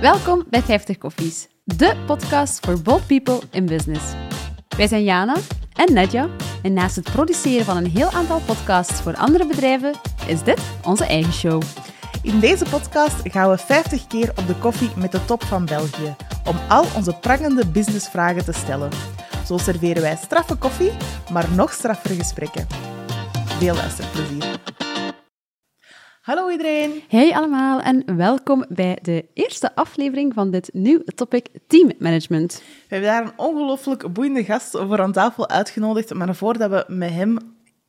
Welkom bij 50 Koffies, de podcast voor bold people in business. Wij zijn Jana en Nedja en naast het produceren van een heel aantal podcasts voor andere bedrijven, is dit onze eigen show. In deze podcast gaan we 50 keer op de koffie met de top van België om al onze prangende businessvragen te stellen. Zo serveren wij straffe koffie, maar nog straffere gesprekken. Veel luisterplezier. Hallo iedereen. Hey allemaal en welkom bij de eerste aflevering van dit nieuwe topic Team Management. We hebben daar een ongelooflijk boeiende gast voor aan tafel uitgenodigd, maar voordat we met hem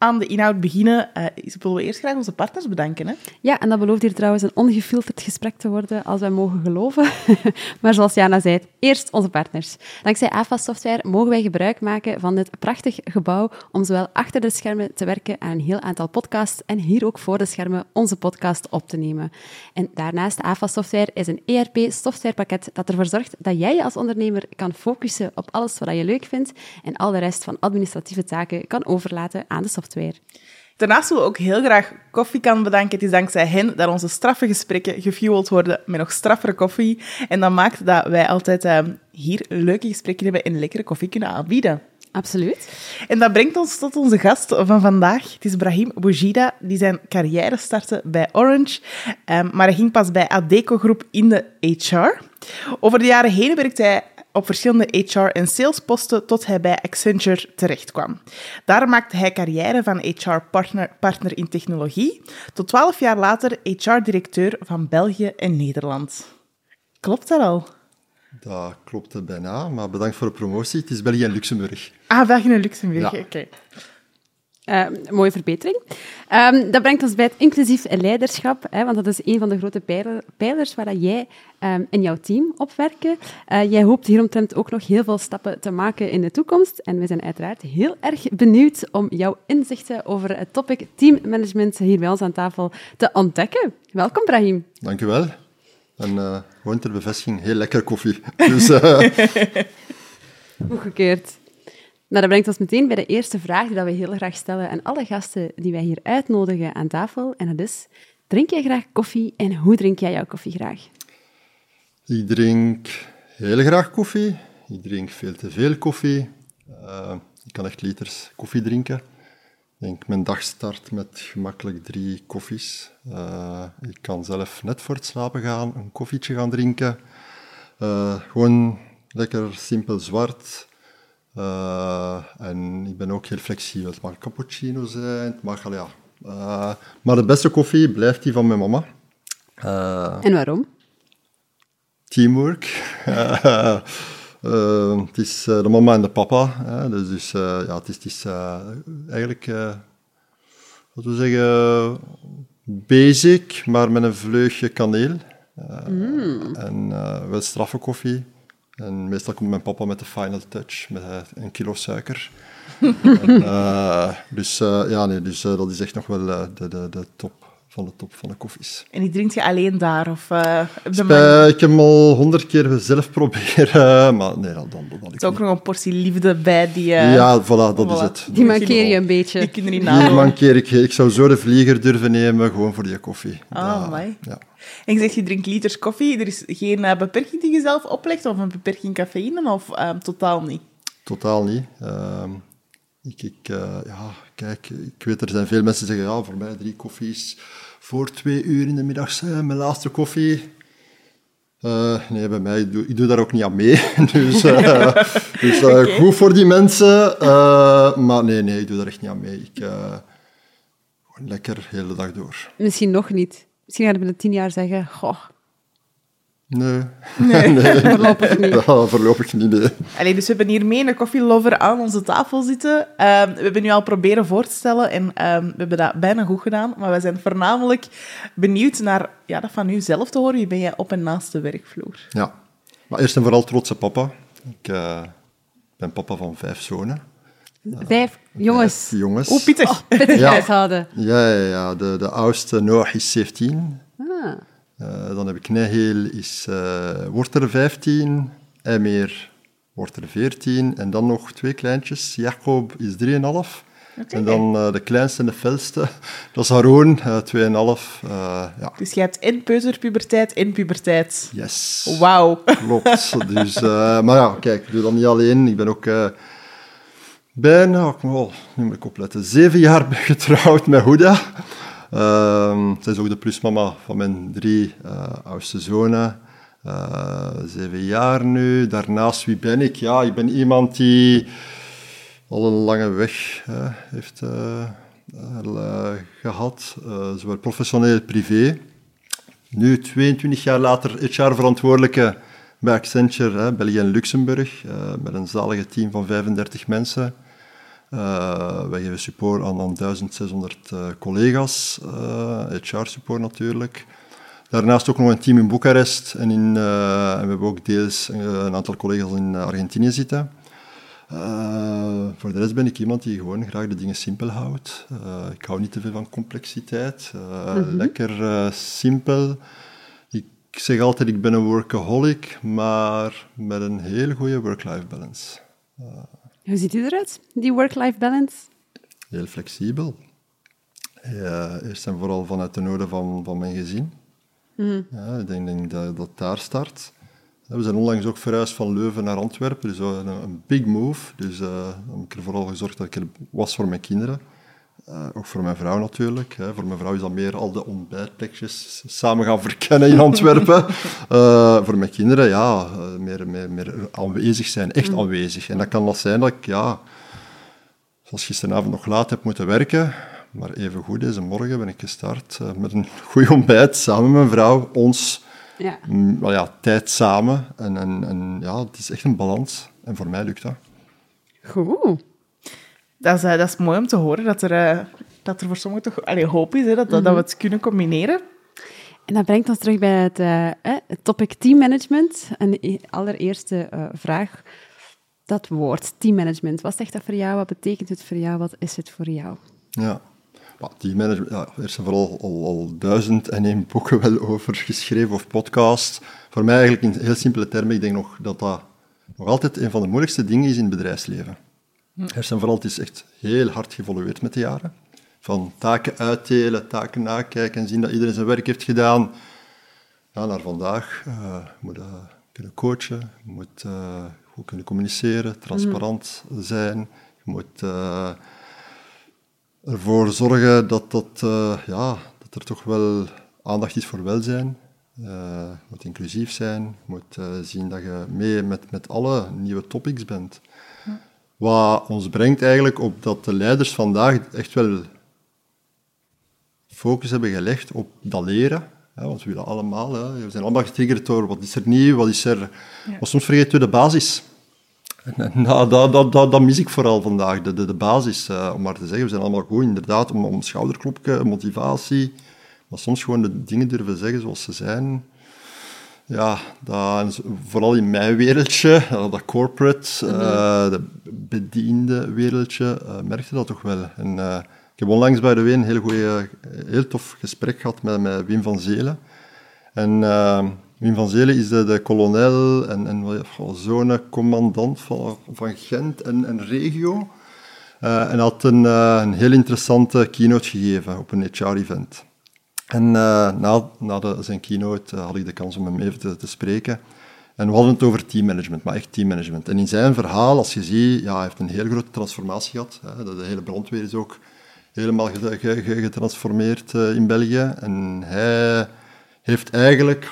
aan de inhoud beginnen, uh, willen we eerst graag onze partners bedanken. Hè? Ja, en dat belooft hier trouwens een ongefilterd gesprek te worden, als wij mogen geloven. maar zoals Jana zei, eerst onze partners. Dankzij AFA Software mogen wij gebruik maken van dit prachtig gebouw om zowel achter de schermen te werken aan een heel aantal podcasts en hier ook voor de schermen onze podcast op te nemen. En daarnaast, AFA Software is een ERP-softwarepakket dat ervoor zorgt dat jij je als ondernemer kan focussen op alles wat je leuk vindt en al de rest van administratieve taken kan overlaten aan de software. Daarnaast willen we ook heel graag Koffiekan bedanken. Het is dankzij hen dat onze straffe gesprekken gefueld worden met nog straffere koffie. En dat maakt dat wij altijd uh, hier leuke gesprekken hebben en lekkere koffie kunnen aanbieden. Absoluut. En dat brengt ons tot onze gast van vandaag. Het is Brahim Boujida, die zijn carrière startte bij Orange. Um, maar hij ging pas bij Adeco Groep in de HR. Over de jaren heen werkte hij op verschillende HR- en salesposten tot hij bij Accenture terechtkwam. Daar maakte hij carrière van HR-partner partner in technologie, tot twaalf jaar later HR-directeur van België en Nederland. Klopt dat al? Dat klopt bijna, maar bedankt voor de promotie. Het is België en Luxemburg. Ah, België en Luxemburg, Ja. oké. Uh, mooie verbetering. Um, dat brengt ons bij het inclusief leiderschap, hè, want dat is een van de grote pijler, pijlers waar dat jij um, in jouw team op werken. Uh, jij hoopt hieromtrent ook nog heel veel stappen te maken in de toekomst. En we zijn uiteraard heel erg benieuwd om jouw inzichten over het topic teammanagement hier bij ons aan tafel te ontdekken. Welkom, Brahim. Dank u wel. En uh, gewoon ter bevestiging, heel lekker koffie. Dus, uh... Goedgekeurd. Nou, dat brengt ons meteen bij de eerste vraag die we heel graag stellen aan alle gasten die wij hier uitnodigen aan tafel. En dat is, drink jij graag koffie en hoe drink jij jouw koffie graag? Ik drink heel graag koffie. Ik drink veel te veel koffie. Uh, ik kan echt liters koffie drinken. Ik denk, mijn dag start met gemakkelijk drie koffies. Uh, ik kan zelf net voor het slapen gaan een koffietje gaan drinken. Uh, gewoon lekker simpel zwart. Uh, en ik ben ook heel flexibel. Het mag cappuccino zijn, het mag ja. Uh, maar de beste koffie blijft die van mijn mama. Uh, en waarom? Teamwork. het is de mama en de papa. Hè. Dus, dus ja, het is, het is eigenlijk, wat we zeggen, basic, maar met een vleugje kaneel. Mm. En wel straffe koffie. En meestal komt mijn papa met de final touch, met een kilo suiker. en, uh, dus uh, ja, nee, dus, uh, dat is echt nog wel de, de, de top van de top van de koffies. En die drink je alleen daar? Of, Spij, ik heb hem al honderd keer zelf proberen, maar nee, dat, dat, dat Er is ook nog een portie liefde bij die... ja, voilà, dat voilà. is het. Die mankeer je een beetje. Die Die mankeer ik. Ik zou zo de vlieger durven nemen, gewoon voor die koffie. Ah, mooi. Ja. En je zegt, je drinkt liters koffie. Er is geen uh, beperking die je zelf oplegt? Of een beperking cafeïne? Of um, totaal niet? Totaal niet. Uh, ik, ik uh, ja, kijk, ik weet, er zijn veel mensen die zeggen, ja, voor mij drie koffies voor twee uur in de middag zijn mijn laatste koffie. Uh, nee, bij mij, ik doe, ik doe, daar ook niet aan mee. dus uh, dus uh, okay. goed voor die mensen. maar nee, nee, ik doe daar echt niet aan mee. Ik, gewoon lekker de hele dag door. Misschien nog niet. Misschien gaan we binnen tien jaar zeggen, goh. Nee. Nee, nee. voorlopig niet. Ja, voorlopig niet, nee. Allee, dus we hebben hier mee een koffielover aan onze tafel zitten. Um, we hebben nu al proberen voor te stellen en um, we hebben dat bijna goed gedaan. Maar we zijn voornamelijk benieuwd naar ja, dat van u zelf te horen. Wie ben jij op en naast de werkvloer? Ja, maar eerst en vooral trotse papa. Ik uh, ben papa van vijf zonen. Vijf jongens. Vijf jongens. Hoe pittig. Oh, pittig Ja. huishouden. Ja, ja, ja. De, de oudste, Noach, is 17. Ah. Uh, dan heb ik Neheel, is, uh, wordt er 15. Emir wordt er 14. En dan nog twee kleintjes. Jacob is 3,5. En dan uh, de kleinste en de felste, dat is Haroon, uh, 2,5. Uh, ja. Dus je hebt in peuterpuberteit, in puberteit. Yes. Wauw. Klopt. Dus, uh, maar ja, kijk, ik doe dat niet alleen. Ik ben ook bijna, oh, nu moet ik opletten, zeven jaar getrouwd met Huda. Uh, zij is ook de plusmama van mijn drie uh, oudste zonen. Uh, zeven jaar nu. Daarnaast, wie ben ik? Ja, ik ben iemand die al een lange weg heeft uh, gehad, zowel professioneel privé. Nu, 22 jaar later, HR-verantwoordelijke bij Accenture, België en Luxemburg, met een zalige team van 35 mensen. Wij geven support aan, aan 1600 collega's, HR-support natuurlijk. Daarnaast ook nog een team in Boekarest en, in, uh, en we hebben ook deels een aantal collega's in Argentinië zitten. Uh, voor de rest ben ik iemand die gewoon graag de dingen simpel houdt. Uh, ik hou niet te veel van complexiteit. Uh, mm -hmm. Lekker simpel. Ik zeg altijd, ik ben een workaholic, maar met een heel goede work-life balance. Hoe ziet u eruit, die work-life balance? Heel flexibel. eerst en vooral vanuit de noden van, van mijn gezin. Mm -hmm. ja, ik denk, denk dat dat daar start. We zijn onlangs ook verhuisd van Leuven naar Antwerpen, dus een, een big move. Dus uh, heb ik er vooral gezorgd dat ik er was voor mijn kinderen. Uh, ook voor mijn vrouw natuurlijk. Hè. Voor mijn vrouw is dat meer al de ontbijtplekjes samen gaan verkennen in Antwerpen. uh, voor mijn kinderen, ja, meer, meer, meer aanwezig zijn, echt aanwezig. En dat kan dat zijn dat ik, ja, zoals gisteravond nog laat heb moeten werken, maar even goed, deze morgen ben ik gestart met een goed ontbijt samen met mijn vrouw, ons ja. Maar ja, tijd samen. En, en, en ja, het is echt een balans. En voor mij lukt dat. Goed. Dat is, uh, dat is mooi om te horen dat er, uh, dat er voor sommigen toch allee, hoop is, hè, dat, dat we het kunnen combineren. En dat brengt ons terug bij het, uh, het topic teammanagement. En de allereerste vraag, dat woord, teammanagement. Wat zegt dat voor jou? Wat betekent het voor jou? Wat is het voor jou? Ja, teammanagement, ja, eerst en vooral al, al duizend en één boeken wel over geschreven of podcast. Voor mij eigenlijk in heel simpele termen, ik denk nog dat dat nog altijd een van de moeilijkste dingen is in het bedrijfsleven. Hm. Eerst en vooral, het is echt heel hard geëvolueerd met de jaren. Van taken uitdelen, taken nakijken en zien dat iedereen zijn werk heeft gedaan. Ja, naar vandaag. Uh, je moet uh, kunnen coachen, je moet uh, goed kunnen communiceren, transparant hm. zijn. Je moet ervoor zorgen dat, dat, ja, dat er toch wel aandacht is voor welzijn. Je moet inclusief zijn, je moet zien dat je mee met, met alle nieuwe topics bent. Wat ons brengt eigenlijk op dat de leiders vandaag echt wel focus hebben gelegd op dat leren. Hè, want we willen allemaal, hè, we zijn allemaal getriggerd door wat is er nieuw, wat is er... Ja. Maar soms vergeten we de basis. Nou, dat, dat, dat, dat, mis ik vooral vandaag, de, de, de basis. Uh, om maar te zeggen, we zijn allemaal goed, inderdaad, om, om schouderklopje, motivatie. Maar soms gewoon de dingen durven zeggen zoals ze zijn. Ja, dat, vooral in mijn wereldje, dat corporate, uh, de bediende wereldje, uh, merkte dat toch wel. En, ik heb onlangs bij de Ween een heel, goeie, heel tof gesprek gehad met, met Wim van Zelen. En Wim van Zelen is de, de kolonel en, en zonecommandant van, van Gent en, en regio. En had een, een heel interessante keynote gegeven op een HR-event. En uh, na, de, zijn keynote had ik de kans om hem even te, te, spreken. En we hadden het over teammanagement, maar echt teammanagement. En in zijn verhaal, als je ziet, ja, hij heeft een heel grote transformatie gehad. Hè. De, de, hele brandweer is ook helemaal getransformeerd in België. En hij heeft eigenlijk...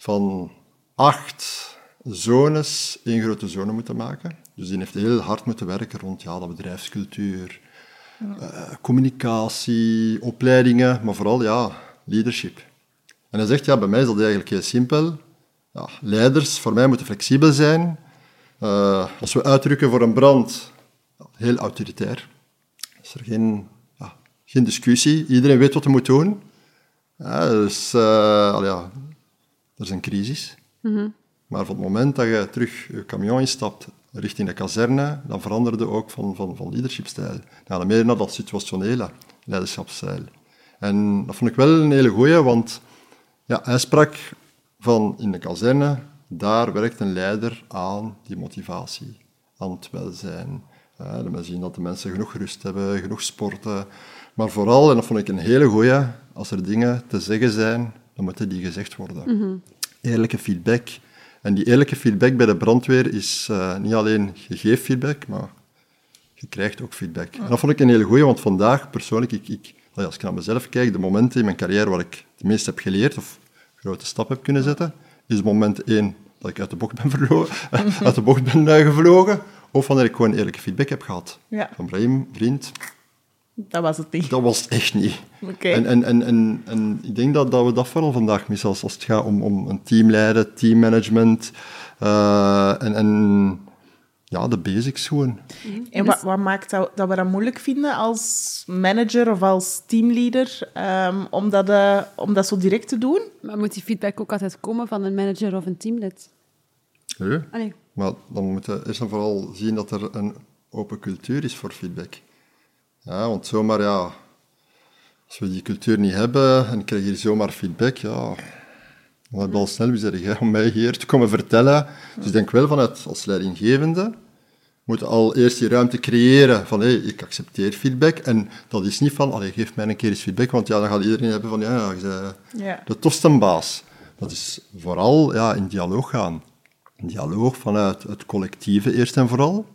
Van acht zones één grote zone moeten maken. Dus die heeft heel hard moeten werken rond ja, dat bedrijfscultuur. Uh, communicatie, opleidingen, maar vooral ja, leadership. En hij zegt, ja, bij mij is dat eigenlijk heel simpel. Ja, leiders, voor mij, moeten flexibel zijn. Uh, als we uitdrukken voor een brand, heel autoritair. Is er geen, ja, geen discussie. Iedereen weet wat hij moet doen. Ja, dus uh, ja, er is een crisis. Mm Maar op het moment dat je terug je camion instapt richting de kazerne, dan veranderde ook van, van, van leadershipstijl. Dan meer naar dat situationele leiderschapsstijl. En dat vond ik wel een hele goeie, want ja, hij sprak van in de kazerne, daar werkt een leider aan die motivatie, aan het welzijn, Ja, dat we zien dat de mensen genoeg rust hebben, genoeg sporten. Maar vooral, en dat vond ik een hele goeie, als er dingen te zeggen zijn, dan moeten die gezegd worden. Eerlijke feedback. En die eerlijke feedback bij de brandweer is eh, niet alleen je geeft feedback, maar je krijgt ook feedback. En dat vond ik een hele goeie, want vandaag persoonlijk, ik, ik, als ik naar mezelf kijk, de momenten in mijn carrière waar ik het meest heb geleerd of grote stap heb kunnen zetten, is moment één dat ik uit de bocht ben, uit de bocht ben eh, gevlogen, of wanneer ik gewoon eerlijke feedback heb gehad. Ja. Van Brahim, vriend, Dat was het niet. dat was het echt niet. Oké. En, en, en, en, en ik denk dat, dat we dat vooral vandaag missen als, als het gaat om, om een team leiden, teammanagement eh, en, en ja, de basics gewoon. En wat, wat maakt dat, dat we dat moeilijk vinden als manager of als teamleader ehm, om, dat, eh, om dat zo direct te doen? Maar moet die feedback ook altijd komen van een manager of een teamlid? Nee. Allee. Maar dan moeten we eerst en vooral zien dat er een open cultuur is voor feedback. Ja, want zomaar, ja, als we die cultuur niet hebben en ik krijg hier zomaar feedback, ja, dan heb je al snel wie om mij hier te komen vertellen. Dus ik denk wel vanuit als leidinggevende moet al eerst die ruimte creëren van hé, ik accepteer feedback. En dat is niet van, allee, geef mij een keer eens feedback, want ja, dan gaat iedereen hebben van ja, ja je bent Ja. de tofste baas. Dat is vooral ja, in dialoog gaan. Een dialoog vanuit het collectieve eerst en vooral.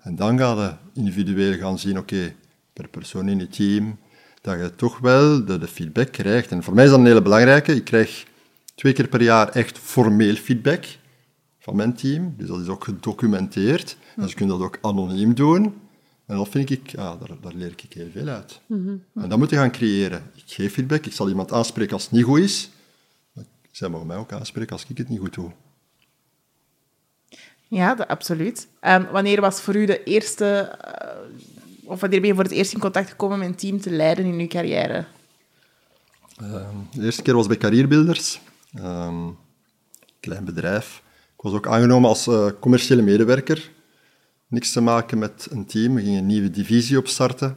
En dan ga je individueel gaan zien, oké, per persoon in het team, dat je toch wel de, de feedback krijgt. En voor mij is dat een hele belangrijke. Ik krijg twee keer per jaar echt formeel feedback van mijn team. Dus dat is ook gedocumenteerd. En ze kunnen dat ook anoniem doen. En dat vind ik, ja, daar, daar leer ik heel veel uit. En dat moet je gaan creëren. Ik geef feedback, ik zal iemand aanspreken als het niet goed is. Maar zij mogen mij ook aanspreken als ik het niet goed doe. Ja, dat, absoluut. Wanneer was voor u de eerste, eh, of wanneer ben je voor het eerst in contact gekomen met een team te leiden in uw carrière? Ehm, de eerste keer was bij Carrierbuilders. Ehm klein bedrijf. Ik was ook aangenomen als eh, commerciële medewerker. Niks te maken met een team. We gingen een nieuwe divisie opstarten.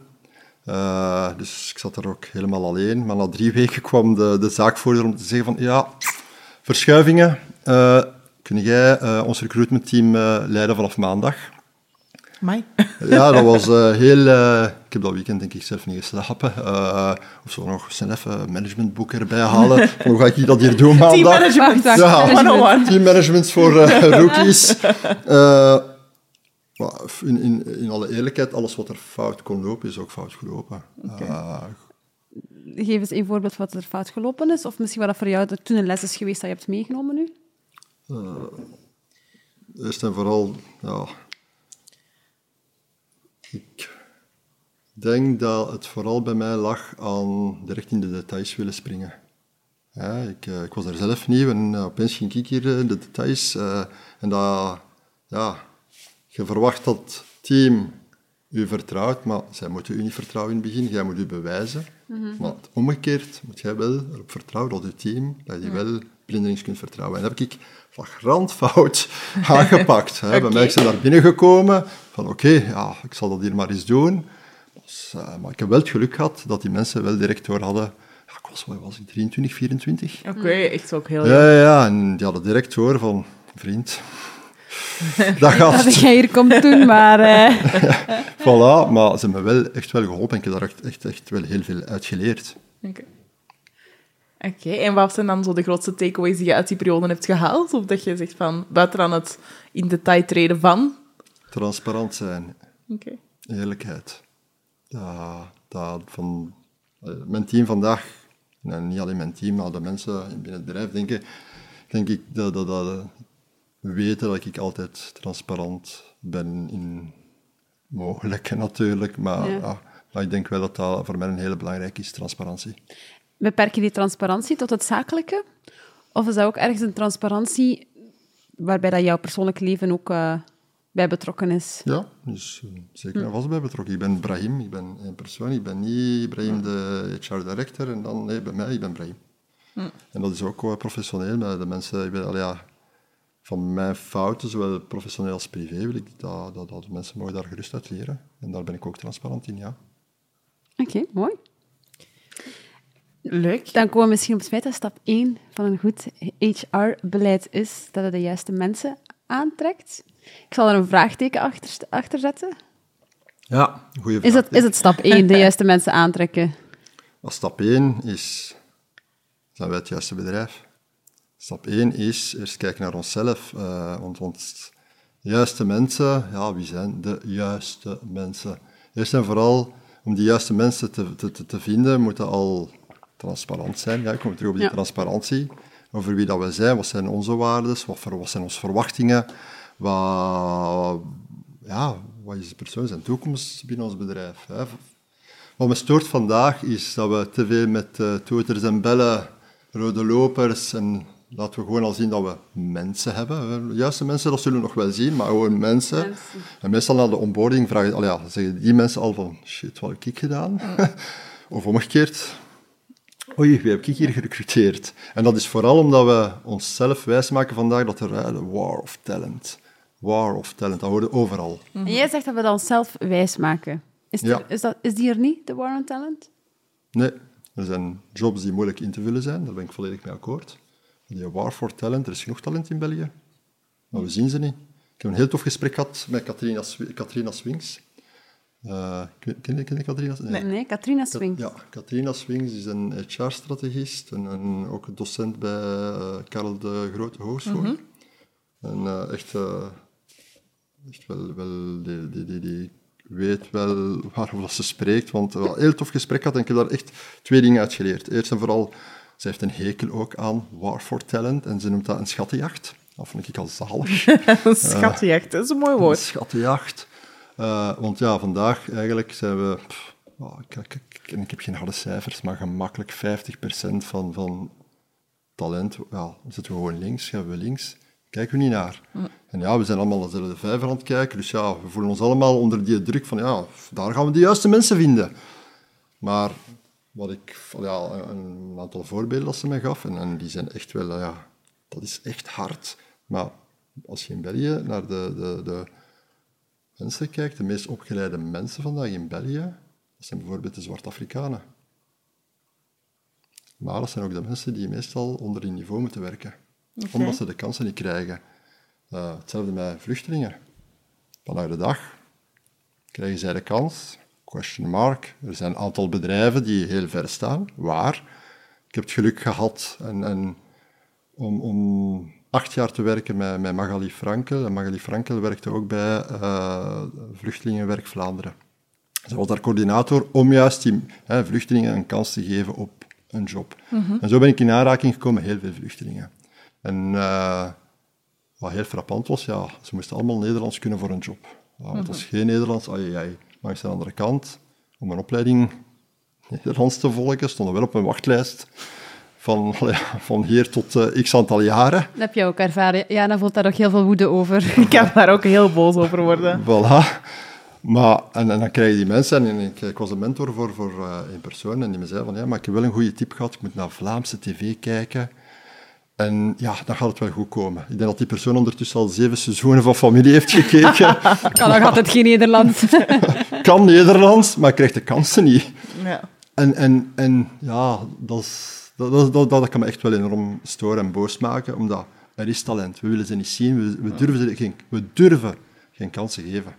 Eh, dus ik zat er ook helemaal alleen. Maar na drie weken kwam de, de zaakvoerder om te zeggen van... Ja, verschuivingen. Eh, kun jij ons recruitmentteam leiden vanaf maandag? Ja, dat was eh, heel... eh, ik heb dat weekend denk ik zelf niet geslapen. Eh, of zo nog snel even een managementboek erbij halen. Hoe ga ik dat hier doen maandag? Teammanagement. Wacht, wacht. Ja, Management. teammanagement voor rookies. Maar in, in, in alle eerlijkheid, alles wat er fout kon lopen, is ook fout gelopen. Eh, Geef eens een voorbeeld wat er fout gelopen is. Of misschien wat dat voor jou er toen een les is geweest dat je hebt meegenomen nu. eerst en vooral, ja, ik denk dat het vooral bij mij lag aan direct in de details willen springen. Ja, ik, eh, ik was daar zelf nieuw en eh, opeens ging ik hier in de details. eh, en dat, ja, je verwacht dat het team u vertrouwt, maar zij moeten u niet vertrouwen in het begin. Jij moet u bewijzen. Maar omgekeerd moet jij wel erop vertrouwen dat je team, dat je wel blindelings kunt vertrouwen. En dat heb ik flagrant fout aangepakt. Hè. Bij mij is ze daar binnengekomen van oké, ja, ik zal dat hier maar eens doen. Dus, eh, maar ik heb wel het geluk gehad dat die mensen wel direct door hadden. Ja, ik was, wat was ik, 23, 24? Oké, echt ook heel Ja, ja, ja, en die hadden direct door van, vriend, dat gaat. Dat jij hier komt doen, maar... eh, Voilà, maar ze hebben me wel echt wel geholpen en ik heb daar echt, echt, echt wel heel veel uit geleerd. Oké. En wat zijn dan zo de grootste takeaways die je uit die periode hebt gehaald? Of dat je zegt van, buiten aan het in detail treden van? Transparant zijn, Oké. eerlijkheid. Dat van, eh, mijn team vandaag, en niet alleen mijn team, maar de mensen binnen het bedrijf, denken, denk ik dat, dat, dat weten dat ik altijd transparant ben in mogelijke natuurlijk, maar, Ja. ja, maar ik denk wel dat dat voor mij een hele belangrijke is, transparantie. Beperk je die transparantie tot het zakelijke? Of is dat ook ergens een transparantie waarbij dat jouw persoonlijk leven ook eh, bij betrokken is? Ja, dus eh, zeker en vast bij betrokken. Ik ben Brahim, ik ben een persoon, ik ben niet Brahim de HR-director en dan, nee, bij mij, ik ben Brahim. En dat is ook professioneel, met de mensen, ik ben, allee, ja, van mijn fouten, zowel professioneel als privé, wil ik dat, dat, dat de mensen mogen daar gerust uit leren. En daar ben ik ook transparant in, ja. Oké, mooi. Leuk. Dan komen we misschien op het feit dat stap 1 van een goed HR-beleid is dat het de juiste mensen aantrekt. Ik zal er een vraagteken achter, achter zetten. Ja, goede vraag. Is het, is het stap 1, de juiste mensen aantrekken? Als stap 1 is, zijn wij het juiste bedrijf. Stap 1 is eerst kijken naar onszelf. eh, want, want de juiste mensen, ja, wie zijn de juiste mensen? Eerst en vooral, om die juiste mensen te, te, te, te vinden, moeten al transparant zijn. Ja, ik kom terug op die Ja. transparantie. Over wie dat wij zijn, wat zijn onze waarden, wat, voor- wat zijn onze verwachtingen, wat, ja, wat is de persoon zijn toekomst binnen ons bedrijf. Hè? Wat me stoort vandaag is dat we te veel met eh toeters en bellen, rode lopers en laten we gewoon al zien dat we mensen hebben. De juiste mensen, dat zullen we nog wel zien, maar gewoon mensen. Mensen. En meestal na de onboarding vragen ja, zeggen die mensen al van shit, wat heb ik gedaan? of omgekeerd, oei, wie heb ik hier gerecruiteerd? En dat is vooral omdat we onszelf wijsmaken vandaag dat er de war of talent, war of talent, dat hoorde overal. En jij zegt dat we dat onszelf wijsmaken. Is, er- is, dat, is die er niet, de War on Talent? Nee, er zijn jobs die moeilijk in te vullen zijn, daar ben ik volledig mee akkoord. Die war for talent, er is genoeg talent in België, maar we zien ze niet. Ik heb een heel tof gesprek gehad met Katrina Swings. Eh, ken, ken je Katrina? Nee, nee Katrina Swing. Ja, Katrina Swings is een HR-strategist en, en ook een docent bij eh, Karel de Grote Hogeschool. En eh, echt, echt wel, wel die, die, die, die weet wel waarover ze spreekt, want een heel tof gesprek gehad en ik heb daar echt twee dingen uit geleerd. Eerst en vooral, ze heeft een hekel ook aan War for Talent en ze noemt dat een schattenjacht. Dat vond ik al zalig. Een schattenjacht, dat is een mooi Een woord. schattenjacht. Eh, want ja, vandaag eigenlijk zijn we... pff, oh, ik, ik, ik, heb geen harde cijfers, maar gemakkelijk 50% van, van talent... Ja, zitten we gewoon links, gaan we links. Kijken we niet naar. En ja, we zijn allemaal naar dezelfde vijver aan het kijken. Dus ja, we voelen ons allemaal onder die druk van... Ja, daar gaan we de juiste mensen vinden. Maar wat ik... Ja, een, aantal voorbeelden dat ze mij gaf. En, en die zijn echt wel... Ja, dat is echt hard. Maar als je in België naar de... de, de mensen kijkt, de meest opgeleide mensen vandaag in België, dat zijn bijvoorbeeld de Zwart-Afrikanen. Maar dat zijn ook de mensen die meestal onder hun niveau moeten werken, omdat ze de kansen niet krijgen. Eh, hetzelfde met vluchtelingen. Vandaag de dag krijgen zij de kans, question mark. Er zijn een aantal bedrijven die heel ver staan. Waar? Ik heb het geluk gehad en, en om, om acht jaar te werken met, met Magali Frankel. En Magali Frankel werkte ook bij eh, Vluchtelingenwerk Vlaanderen. Ze was daar coördinator om juist die hè, vluchtelingen een kans te geven op een job. En zo ben ik in aanraking gekomen met heel veel vluchtelingen. En eh, wat heel frappant was, ja, ze moesten allemaal Nederlands kunnen voor een job. Ja, want als geen Nederlands, ai, ai. Aan de andere kant, om een opleiding Nederlands te volgen, stonden wel op een wachtlijst van, van hier tot eh, x aantal jaren. Dat heb je ook ervaren. Ja, dan voelt daar ook heel veel woede over. Ik kan daar ook heel boos over worden. Voilà. Maar, en, en dan krijg je die mensen, en ik, ik was een mentor voor, voor eh, een persoon, en die me zei van, ja, maar ik heb wel een goede tip gehad, ik moet naar Vlaamse tv kijken. En ja, dan gaat het wel goed komen. Ik denk dat die persoon ondertussen al zeven seizoenen van familie heeft gekeken. kan nog altijd geen Nederlands. kan Nederlands, maar krijgt de kansen niet. Ja. En, en, en ja, dat, is, dat, dat, dat, dat kan me echt wel enorm storen en boos maken, omdat er is talent. We willen ze niet zien, we, we, durven, ze geen, we durven geen kansen geven.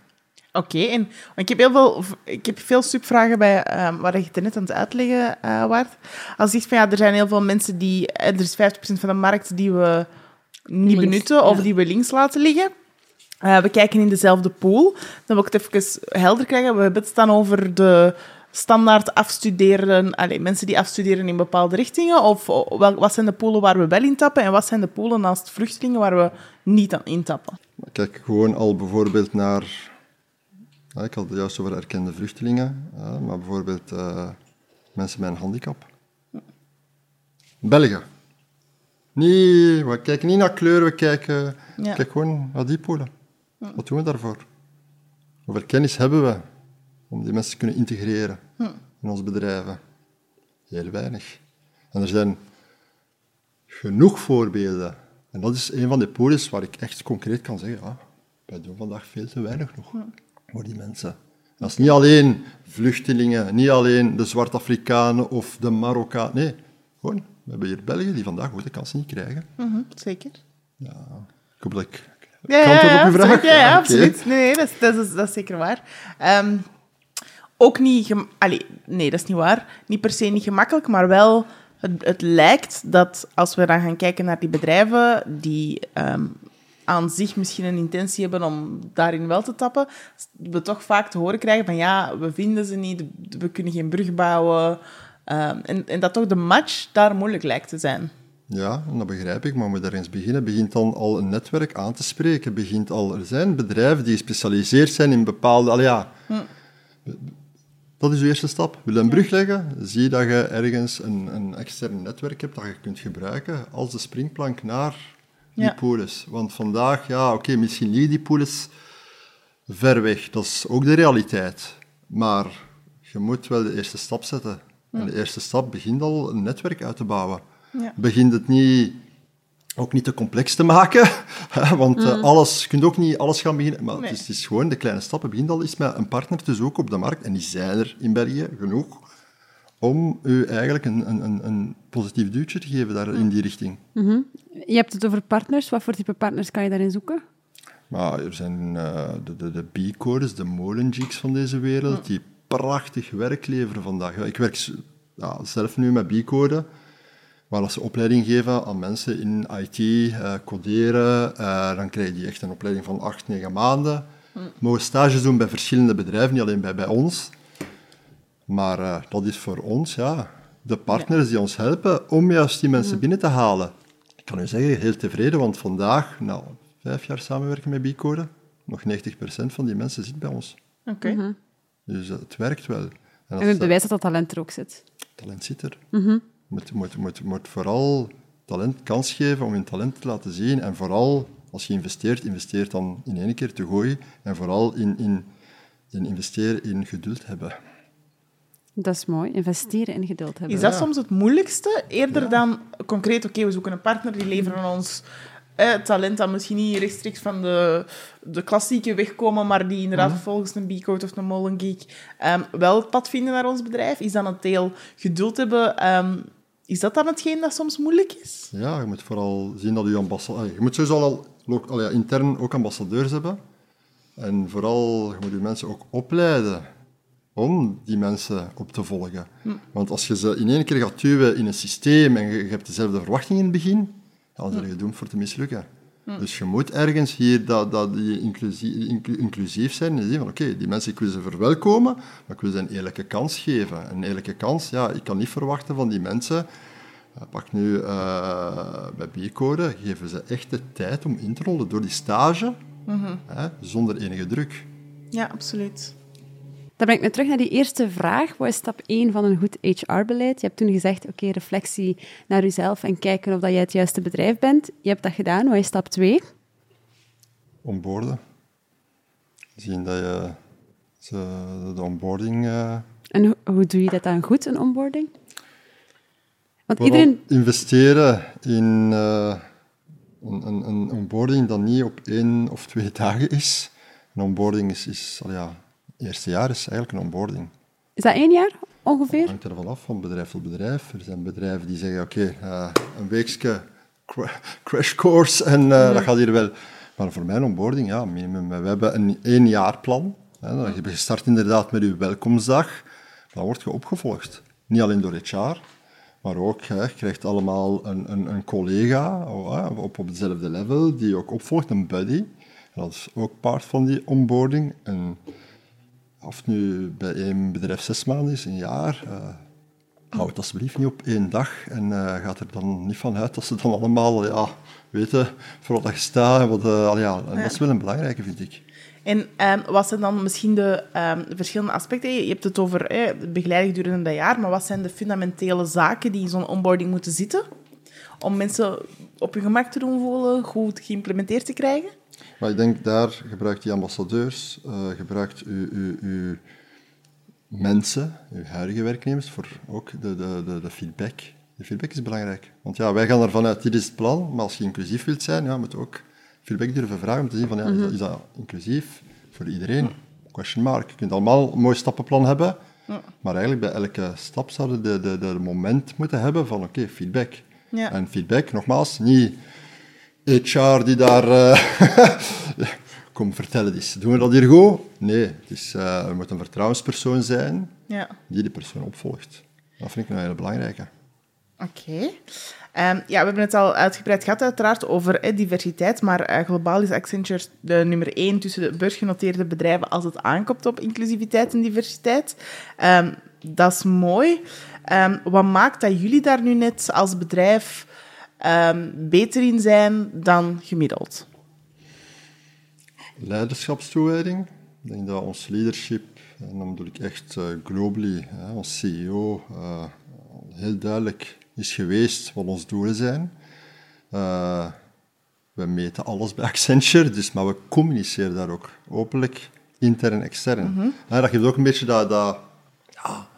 Oké, en ik heb heel veel, ik heb veel subvragen bij ehm waar je het net aan het uitleggen eh waard. Als je zegt van ja, er zijn heel veel mensen die, eh, er is 50% van de markt die we niet Links, benutten of ja. die we links laten liggen. Eh, we kijken in dezelfde pool. Dan wil ik het even helder krijgen. We hebben het dan over de standaard afstuderen, allee, mensen die afstuderen in bepaalde richtingen. Of wel, wat zijn de poolen waar we wel intappen en wat zijn de poolen naast vluchtelingen waar we niet aan intappen? Kijk gewoon al bijvoorbeeld naar... Ja, ik had het juist over erkende vluchtelingen, ja, maar bijvoorbeeld eh, mensen met een handicap. België. Nee, we kijken niet naar kleur, we kijken Ja. kijk gewoon naar die polen. Wat doen we daarvoor? Hoeveel kennis hebben we om die mensen te kunnen integreren in onze bedrijven? Heel weinig. En er zijn genoeg voorbeelden. En dat is een van de polen waar ik echt concreet kan zeggen, ja, wij doen vandaag veel te weinig nog voor die mensen. Dat is niet alleen vluchtelingen, niet alleen de Zwart-Afrikanen of de Marokkanen. Nee, gewoon, we hebben hier Belgen die vandaag ook de kansen niet krijgen. Mhm, zeker. Ik hoop dat ik Ja, kan ja, op ja, uw vraag. absoluut. Ja, ja, absoluut. Nee, nee dat, is, dat, is, dat is zeker waar. Ehm, ook niet... Allee, nee, dat is niet waar. Niet per se niet gemakkelijk, maar wel... Het, het lijkt dat als we dan gaan kijken naar die bedrijven die ehm, aan zich misschien een intentie hebben om daarin wel te tappen, we toch vaak te horen krijgen van ja, we vinden ze niet, we kunnen geen brug bouwen. Ehm, en, en dat toch de match daar moeilijk lijkt te zijn. Ja, dat begrijp ik, maar moet daar eens beginnen. Begint dan al een netwerk aan te spreken. Begint al, er zijn bedrijven die gespecialiseerd zijn in bepaalde... Al ja, dat is de eerste stap. Wil je een brug leggen? Zie dat je ergens een, een extern netwerk hebt dat je kunt gebruiken als de springplank naar die Ja. polis. Want vandaag, ja, oké, misschien liggen die polis ver weg. Dat is ook de realiteit. Maar je moet wel de eerste stap zetten. En de eerste stap begint al een netwerk uit te bouwen. Ja. Begint het niet, ook niet te complex te maken, hè, want eh, alles, je kunt ook niet alles gaan beginnen. Maar Mm. Nee. het, is, het is gewoon de kleine stappen. Begint al eens met een partner te zoeken op de markt, en die zijn er in België genoeg, om u eigenlijk een, een, een, een positief duwtje te geven daar Mm. in die richting. Je hebt het over partners. Wat voor type partners kan je daarin zoeken? Maar er zijn eh, de, de, de B-codes, de molengeeks van deze wereld, die prachtig werk leveren vandaag. Ik werk ja, zelf nu met B-code, waar als ze opleiding geven aan mensen in IT, eh, coderen, eh, dan krijg je echt een opleiding van acht, negen maanden. Mogen stages doen bij verschillende bedrijven, niet alleen bij, bij ons. Maar eh, dat is voor ons, ja, de partners die ons helpen om juist die mensen binnen te halen. Ik kan u zeggen, heel tevreden, want vandaag, nou, vijf jaar samenwerken met Bicode, nog 90% van die mensen zit bij ons. Oké. Dus eh, het werkt wel. En En het bewijs dat dat talent er ook zit. talent zit er. Moet, moet, moet, moet vooral talent kans geven om je talent te laten zien. En vooral, als je investeert, investeert dan in één keer te gooien. En vooral in, in, in investeren in geduld hebben. Dat is mooi. Investeren in geduld hebben. Is dat Ja. soms het moeilijkste? Eerder dan concreet, oké, we zoeken een partner die leveren ons eh, talent dat misschien niet rechtstreeks van de, de klassieke weg komen, maar die inderdaad volgens een B-code of een molengeek ehm, wel het pad vinden naar ons bedrijf. Is dan het deel geduld hebben? ehm, is dat dan hetgeen dat soms moeilijk is? Ja, je moet vooral zien dat je ambassadeur... Je moet sowieso al, al ja, intern ook ambassadeurs hebben. En vooral, je moet je mensen ook opleiden om die mensen op te volgen. Want als je ze in één keer gaat duwen in een systeem en je, je hebt dezelfde verwachtingen in het begin, dan ben je gedoemd voor te mislukken. Dus je moet ergens hier dat, dat die inclusief, inclu- inclusief zijn en zien van oké, die mensen, ik wil ze verwelkomen, maar ik wil ze een eerlijke kans geven. Een eerlijke kans, ja, ik kan niet verwachten van die mensen uh, Pak nu eh, bij B-code, geven ze echt de tijd om in te rollen door die stage, hè, zonder enige druk. Ja, absoluut. Dan breng ik me terug naar die eerste vraag. Wat is stap 1 van een goed HR-beleid? Je hebt toen gezegd, oké, reflectie naar jezelf en kijken of dat jij het juiste bedrijf bent. Je hebt dat gedaan. Wat is stap 2? Onboarden. Zien dat je de onboarding... eh, En ho- hoe doe je dat dan goed, een onboarding? Want iedereen... investeren in eh, een, een, een onboarding dat niet op één of twee dagen is. Een onboarding is, is al ja, eerste jaar is eigenlijk een onboarding. Is dat één jaar ongeveer? hangt ervan af, van bedrijf tot bedrijf. Er zijn bedrijven die zeggen, oké, eh, een weekje cra- crash course en eh, dat gaat hier wel. Maar voor mijn onboarding, ja, minimum. We hebben een éénjaarplan. Hè, dan heb je gestart inderdaad met je welkomstdag. Dan word je opgevolgd. Niet alleen door HR, maar ook, hè, je krijgt allemaal een, een, een collega oh, op, op hetzelfde level, die je ook opvolgt, een buddy. Dat is ook part van die onboarding. En of het nu bij één bedrijf zes maanden is, een jaar, eh hou het alsjeblieft niet op één dag en eh gaat er dan niet van uit dat ze dan allemaal ja, weten voor wat je staat. En wat, eh, al ja, en dat is wel een belangrijke, vind ik. En ehm, wat zijn dan misschien de ehm, verschillende aspecten? Je hebt het over eh, begeleiding gedurende dat jaar, maar wat zijn de fundamentele zaken die in zo'n onboarding moeten zitten om mensen op hun gemak te doen voelen, goed geïmplementeerd te krijgen? Maar ik denk daar gebruikt die ambassadeurs, eh, gebruikt uw, uw, uw mensen, uw huidige werknemers, voor ook de, de, de, de feedback. De feedback is belangrijk. Want ja, wij gaan ervan uit, dit is het plan, maar als je inclusief wilt zijn, ja, moet je ook feedback durven vragen om te zien van, ja, is, dat, is dat inclusief voor iedereen? Question mark. Je kunt allemaal een mooi stappenplan hebben, maar eigenlijk bij elke stap zouden de, de, de moment moeten hebben van, oké, feedback. Ja. En feedback, nogmaals, niet HR die daar eh, kom vertellen eens. Doen we dat hier goed? Nee, het is, uh, er moet een vertrouwenspersoon zijn Ja. die die persoon opvolgt. Dat vind ik een hele belangrijke. Oké. Ehm, ja, we hebben het al uitgebreid gehad, uiteraard, over eh, diversiteit. Maar eh, globaal is Accenture de nummer één tussen de beursgenoteerde bedrijven als het aankomt op inclusiviteit en diversiteit. Ehm, dat is mooi. Ehm, wat maakt dat jullie daar nu net als bedrijf ehm, beter in zijn dan gemiddeld? Leiderschapstoewijding. Ik denk dat ons leadership, en dan bedoel ik echt eh, globally, hè, ons CEO, eh, heel duidelijk is geweest wat onze doelen zijn. Eh, we meten alles bij Accenture, dus, maar we communiceren daar ook openlijk, intern en extern. Ja, dat geeft ook een beetje dat, dat ja,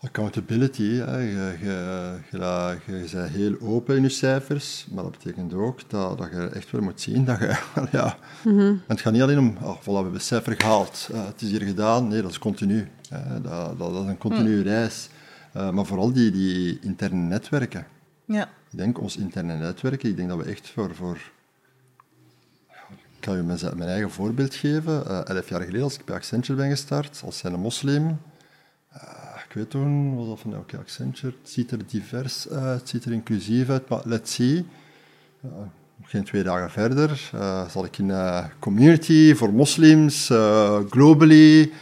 accountability. Hè. Je, je, je, je, bent heel open in je cijfers, maar dat betekent ook dat, dat je echt wel moet zien dat je... ja, En het gaat niet alleen om, oh, voilà, we hebben het cijfer gehaald, eh, het is hier gedaan. Nee, dat is continu. Hè. Dat, dat, dat is een continue reis. Uh, maar vooral die, die interne netwerken. Ja. Ik denk, ons interne netwerken, ik denk dat we echt voor... voor ik kan je mijn, mijn eigen voorbeeld geven. Uh, elf jaar geleden, als ik bij Accenture ben gestart, als zijn moslim, uh, ik weet toen, was dat van, oké, Accenture, het ziet er divers uit, het ziet er inclusief uit, maar let's see. Uh, geen twee dagen verder uh, zat ik in een community voor moslims, globally,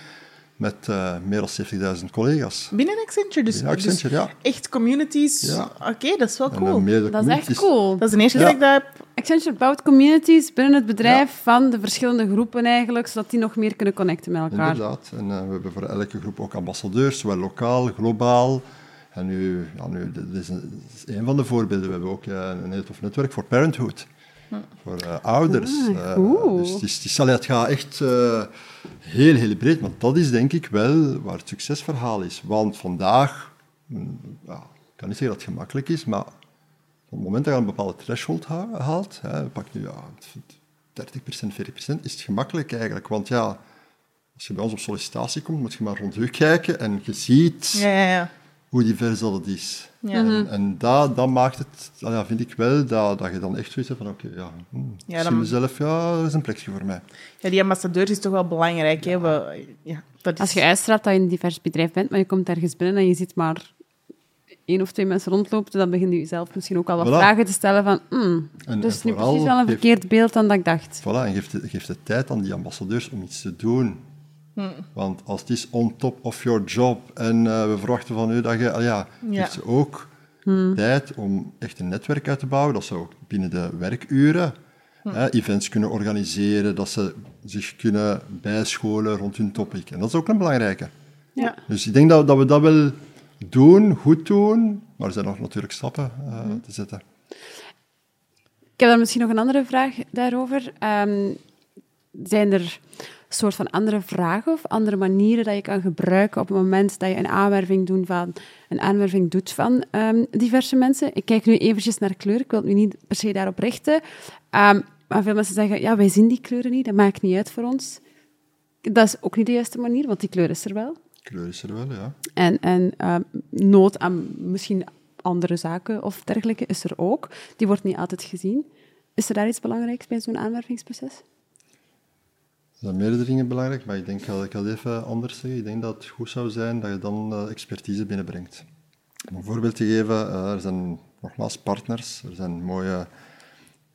met uh, meer dan 70.000 collega's. Binnen Accenture? Dus, Binnen Accenture, dus ja. echt communities? Ja. Oké, okay, dat is wel En, cool. Dat is echt cool. Dat is de eerste Ja. dat ik dat heb... Accenture bouwt communities binnen het bedrijf van de verschillende groepen eigenlijk, zodat die nog meer kunnen connecten met elkaar. Inderdaad. En uh, we hebben voor elke groep ook ambassadeurs, zowel lokaal, globaal. En nu, ja, nu dit is, een, dit is een van de voorbeelden. We hebben ook uh, een heel tof netwerk voor parenthood. Voor uh, ouders. Ah, dus het, is, het, is, allee, het gaat echt uh, heel, heel breed. Maar dat is denk ik wel waar het succesverhaal is. Want vandaag, mm, ja, ik kan niet zeggen dat het gemakkelijk is, maar op het moment dat je een bepaalde threshold ha haalt, hè, pak nu ja, 30%, 40%, is het gemakkelijk eigenlijk. Want ja, als je bij ons op sollicitatie komt, moet je maar rond je kijken en je ziet Ja, ja, ja. hoe divers dat het is. Ja. En, en dat, dat maakt het, ja, vind ik wel, dat, dat je dan echt zoiets hebt van, oké, ja, hm, Ja, ik zie dan- mezelf, ja, dat is een plekje voor mij. Ja, die ambassadeur is toch wel belangrijk. Hè? We, ja, dat is... Als je uitstraalt dat je een divers bedrijf bent, maar je komt ergens binnen en je ziet maar één of twee mensen rondlopen, dan begin je jezelf misschien ook al wat Voilà. vragen te stellen van hmm, En- dat en is nu precies wel een geeft- verkeerd beeld dan dat ik dacht. Voilà, en geeft de, geeft de tijd aan die ambassadeurs om iets te doen. Hm. Want als het is on top of your job en eh, we verwachten van u dat je... ah ja, Ja. geeft ze ook Hm. tijd om echt een netwerk uit te bouwen. Dat ze ook binnen de werkuren Hm. hè, events kunnen organiseren, dat ze zich kunnen bijscholen rond hun topic. En dat is ook een belangrijke. Ja. Dus ik denk dat, dat we dat wel doen, goed doen, maar er zijn nog natuurlijk stappen eh, Hm. te zetten. Ik heb dan misschien nog een andere vraag daarover. Ehm, zijn er soort van andere vragen of andere manieren dat je kan gebruiken op het moment dat je een aanwerving, doen van, een aanwerving doet van ehm, diverse mensen? Ik kijk nu eventjes naar kleur, ik wil het nu niet per se daarop richten. Ehm, maar veel mensen zeggen, ja, wij zien die kleuren niet, dat maakt niet uit voor ons. Dat is ook niet de juiste manier, want die kleur is er wel. Kleur is er wel, ja. En, en ehm, nood aan misschien andere zaken of dergelijke is er ook. Die wordt niet altijd gezien. Is er daar iets belangrijks bij zo'n aanwervingsproces? Zijn meerdere dingen belangrijk, maar ik denk, ik ga ga het even anders zeggen. Ik denk dat het goed zou zijn dat je dan eh, expertise binnenbrengt. Om een voorbeeld te geven, eh, er zijn nogmaals partners, er zijn mooie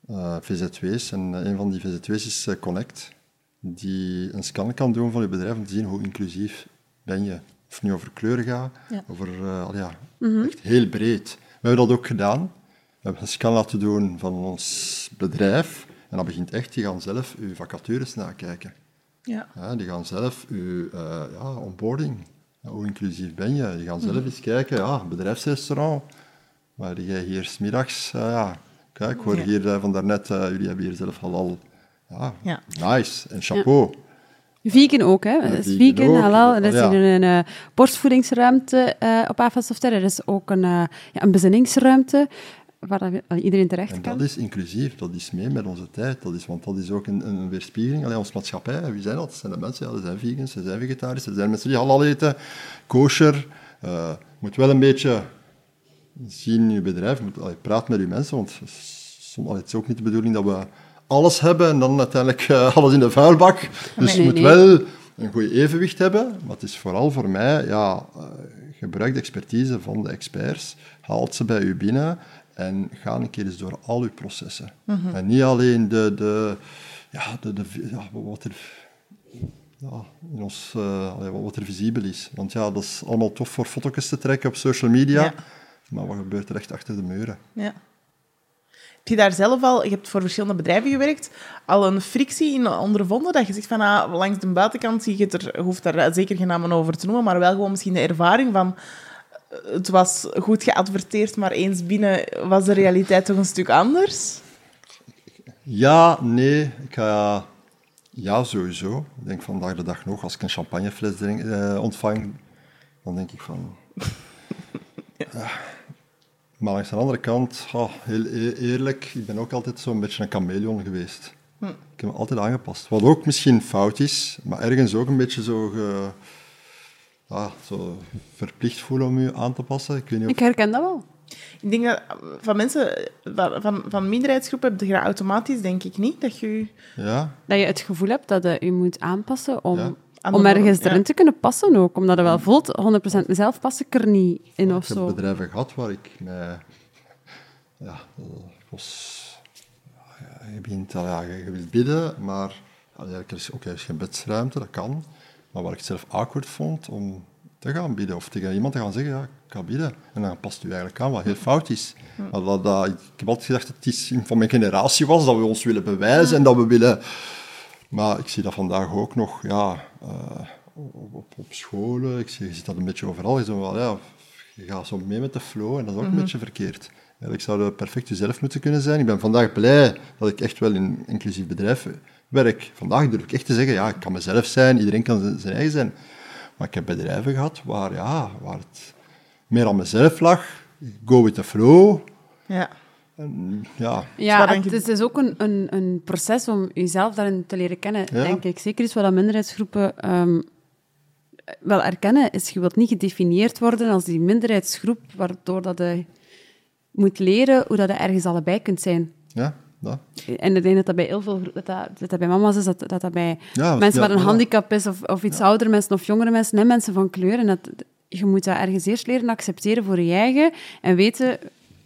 eh, VZW's en een van die VZW's is Connect, die een scan kan doen van je bedrijf om te zien hoe inclusief ben je. Of het nu over kleur gaat, Ja. over al ja, echt heel breed. We hebben dat ook gedaan. We hebben een scan laten doen van ons bedrijf. En dat begint echt, die gaan zelf uw vacatures nakijken. Ja. Ja, die gaan zelf uw eh, ja, onboarding, hoe inclusief ben je? Die gaan zelf eens kijken, ja, bedrijfsrestaurant, waar jij hier smiddags, uh, ja, kijk, ik hoor Ja. hier uh, van daarnet, uh, jullie hebben hier zelf halal, ja, Ja. nice, en chapeau. Vegan ook, hè? Is vegan vegan, ook, halal. Er is ja. hier een eh, borstvoedingsruimte eh, op AFA Software. Er is ook een, eh, ja, een bezinningsruimte waar eh, iedereen terecht En kan. dat is inclusief, dat is mee met onze tijd, dat is, want dat is ook een, een weerspiegeling. Alleen onze maatschappij, wie zijn dat? Dat zijn de mensen, ja, dat zijn vegans, dat zijn vegetariërs, dat zijn mensen die halal eten, kosher. Eh, moet wel een beetje zien in je bedrijf, moet, allee, praat met je mensen, want som- allee, het is ook niet de bedoeling dat we alles hebben en dan uiteindelijk eh, alles in de vuilbak. Dus je moet nee. wel een goed evenwicht hebben. Maar het is vooral voor mij, ja, gebruik de expertise van de experts, haal ze bij u binnen en ga een keer eens door al uw processen. En niet alleen de, de, ja, de, de, ja, wat er ja, in ons, eh, wat er visibel is. Want ja, dat is allemaal tof voor foto's te trekken op social media. Ja. Maar wat gebeurt er echt achter de muren? Ja. Heb je daar zelf al, je hebt voor verschillende bedrijven gewerkt, al een frictie in ondervonden? Dat je zegt van, ah, langs de buitenkant zie je het er, hoeft daar zeker geen namen over te noemen, maar wel gewoon misschien de ervaring van, het was goed geadverteerd, maar eens binnen was de realiteit toch een stuk anders? Ja, nee. Ik. Ja, sowieso. Ik denk vandaag de dag nog, als ik een champagnefles drink, eh, ontvang, dan denk ik van... Ja. Maar langs de andere kant, oh, heel e- eerlijk, ik ben ook altijd zo'n beetje een chameleon geweest. Ik heb me altijd aangepast. Wat ook misschien fout is, maar ergens ook een beetje zo, ge, ja, zo verplicht voelen om je aan te passen. Ik weet niet of Ik herken dat wel. Ik denk dat van mensen, van, van, van minderheidsgroepen, heb je dat automatisch, denk ik niet, dat je... Ja, Dat je het gevoel hebt dat je je moet aanpassen om, Ja. Om ergens ja. erin te kunnen passen ook. Omdat je wel voelt, 100% mezelf pas ik er niet in of ik heb zo. bedrijven gehad waar ik mij... Ja, ik was... Ja, je begint al, ja, je wilt bidden, maar... ja, er is, oké, er is geen bedsruimte, dat kan. Maar waar ik zelf awkward vond om te gaan bidden, of tegen iemand te gaan zeggen, ja, ik ga bidden. En dan past u eigenlijk aan, wat heel fout is. Maar dat, dat, ik heb altijd gedacht dat het iets van mijn generatie was, dat we ons willen bewijzen en dat we willen... Maar ik zie dat vandaag ook nog, ja, eh, op, op, op scholen. Ik zie, je ziet dat een beetje overal. Je, wel, ja, je gaat zo mee met de flow en dat is ook een beetje verkeerd. Eigenlijk zou je perfect jezelf moeten kunnen zijn. Ik ben vandaag blij dat ik echt wel in een inclusief bedrijf werk. Vandaag durf ik echt te zeggen, ja, ik kan mezelf zijn, iedereen kan zijn- zijn eigen zijn. Maar ik heb bedrijven gehad waar, ja, waar het meer aan mezelf lag. Go with the flow. Ja. En, ja, Ja, het je- is dus ook een, een, een proces om jezelf daarin te leren kennen, Ja. denk ik. Zeker is wat dat minderheidsgroepen ehm, wel erkennen, is je wilt niet gedefinieerd worden als die minderheidsgroep, waardoor dat je moet leren hoe dat je ergens allebei kunt zijn. ja, dat. En ik denk dat dat bij heel veel... Dat dat, dat, dat bij mama's is, dat dat, dat bij Ja, mensen ja, met een ja. handicap is, of, of iets oudere mensen, of jongere mensen, en mensen van kleur. En dat, je moet dat ergens eerst leren accepteren voor je eigen, en weten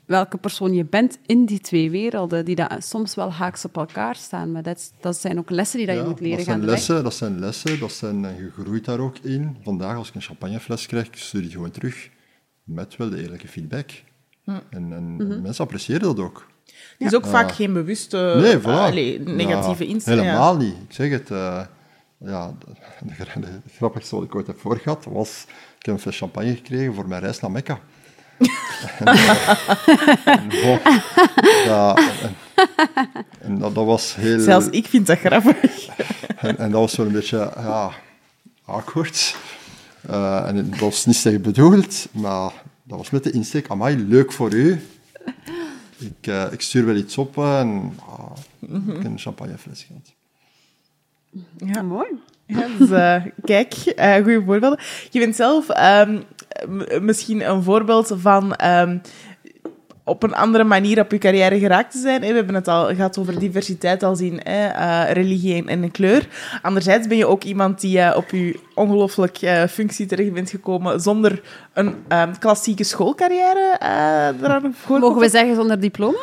welke persoon je bent in die twee werelden, die dat soms wel haaks op elkaar staan. Maar dat, dat zijn ook lessen die dat je Ja, moet leren dat gaan zijn lessen, dat zijn lessen, dat zijn, en je groeit daar ook in. Vandaag, als ik een champagnefles krijg, stuur je die gewoon terug. Met wel de eerlijke feedback. En, en Mhm. mensen appreciëren dat ook. Het is ook vaak geen bewuste Nee, voilà. allee, negatieve Ja, instelling. Helemaal niet. Ik zeg het. eh, ja, de, de, de grappigste wat ik ooit heb voorgehad was... Ik heb een fles champagne gekregen voor mijn reis naar Mekka. en, eh, en, bon, ja, en, en dat, dat was heel... Zelfs ik vind dat grappig. En, en dat was zo'n beetje, ja, awkward. Eh, en dat was niet slecht bedoeld, maar dat was met de insteek, amai, leuk voor u. Ik, eh, ik stuur wel iets op en ah, ik heb een champagnefles gehad. Ja. Mooi. Ja, dus, eh, kijk, eh goede voorbeelden. Je bent zelf ehm, misschien een voorbeeld van ehm, op een andere manier op je carrière geraakt te zijn. We hebben het al gehad over diversiteit als in hè, eh, religie en, en kleur. Anderzijds ben je ook iemand die eh, op je ongelooflijk eh, functie terecht bent gekomen zonder een ehm, klassieke schoolcarrière eh eraan. Mogen we zeggen zonder diploma?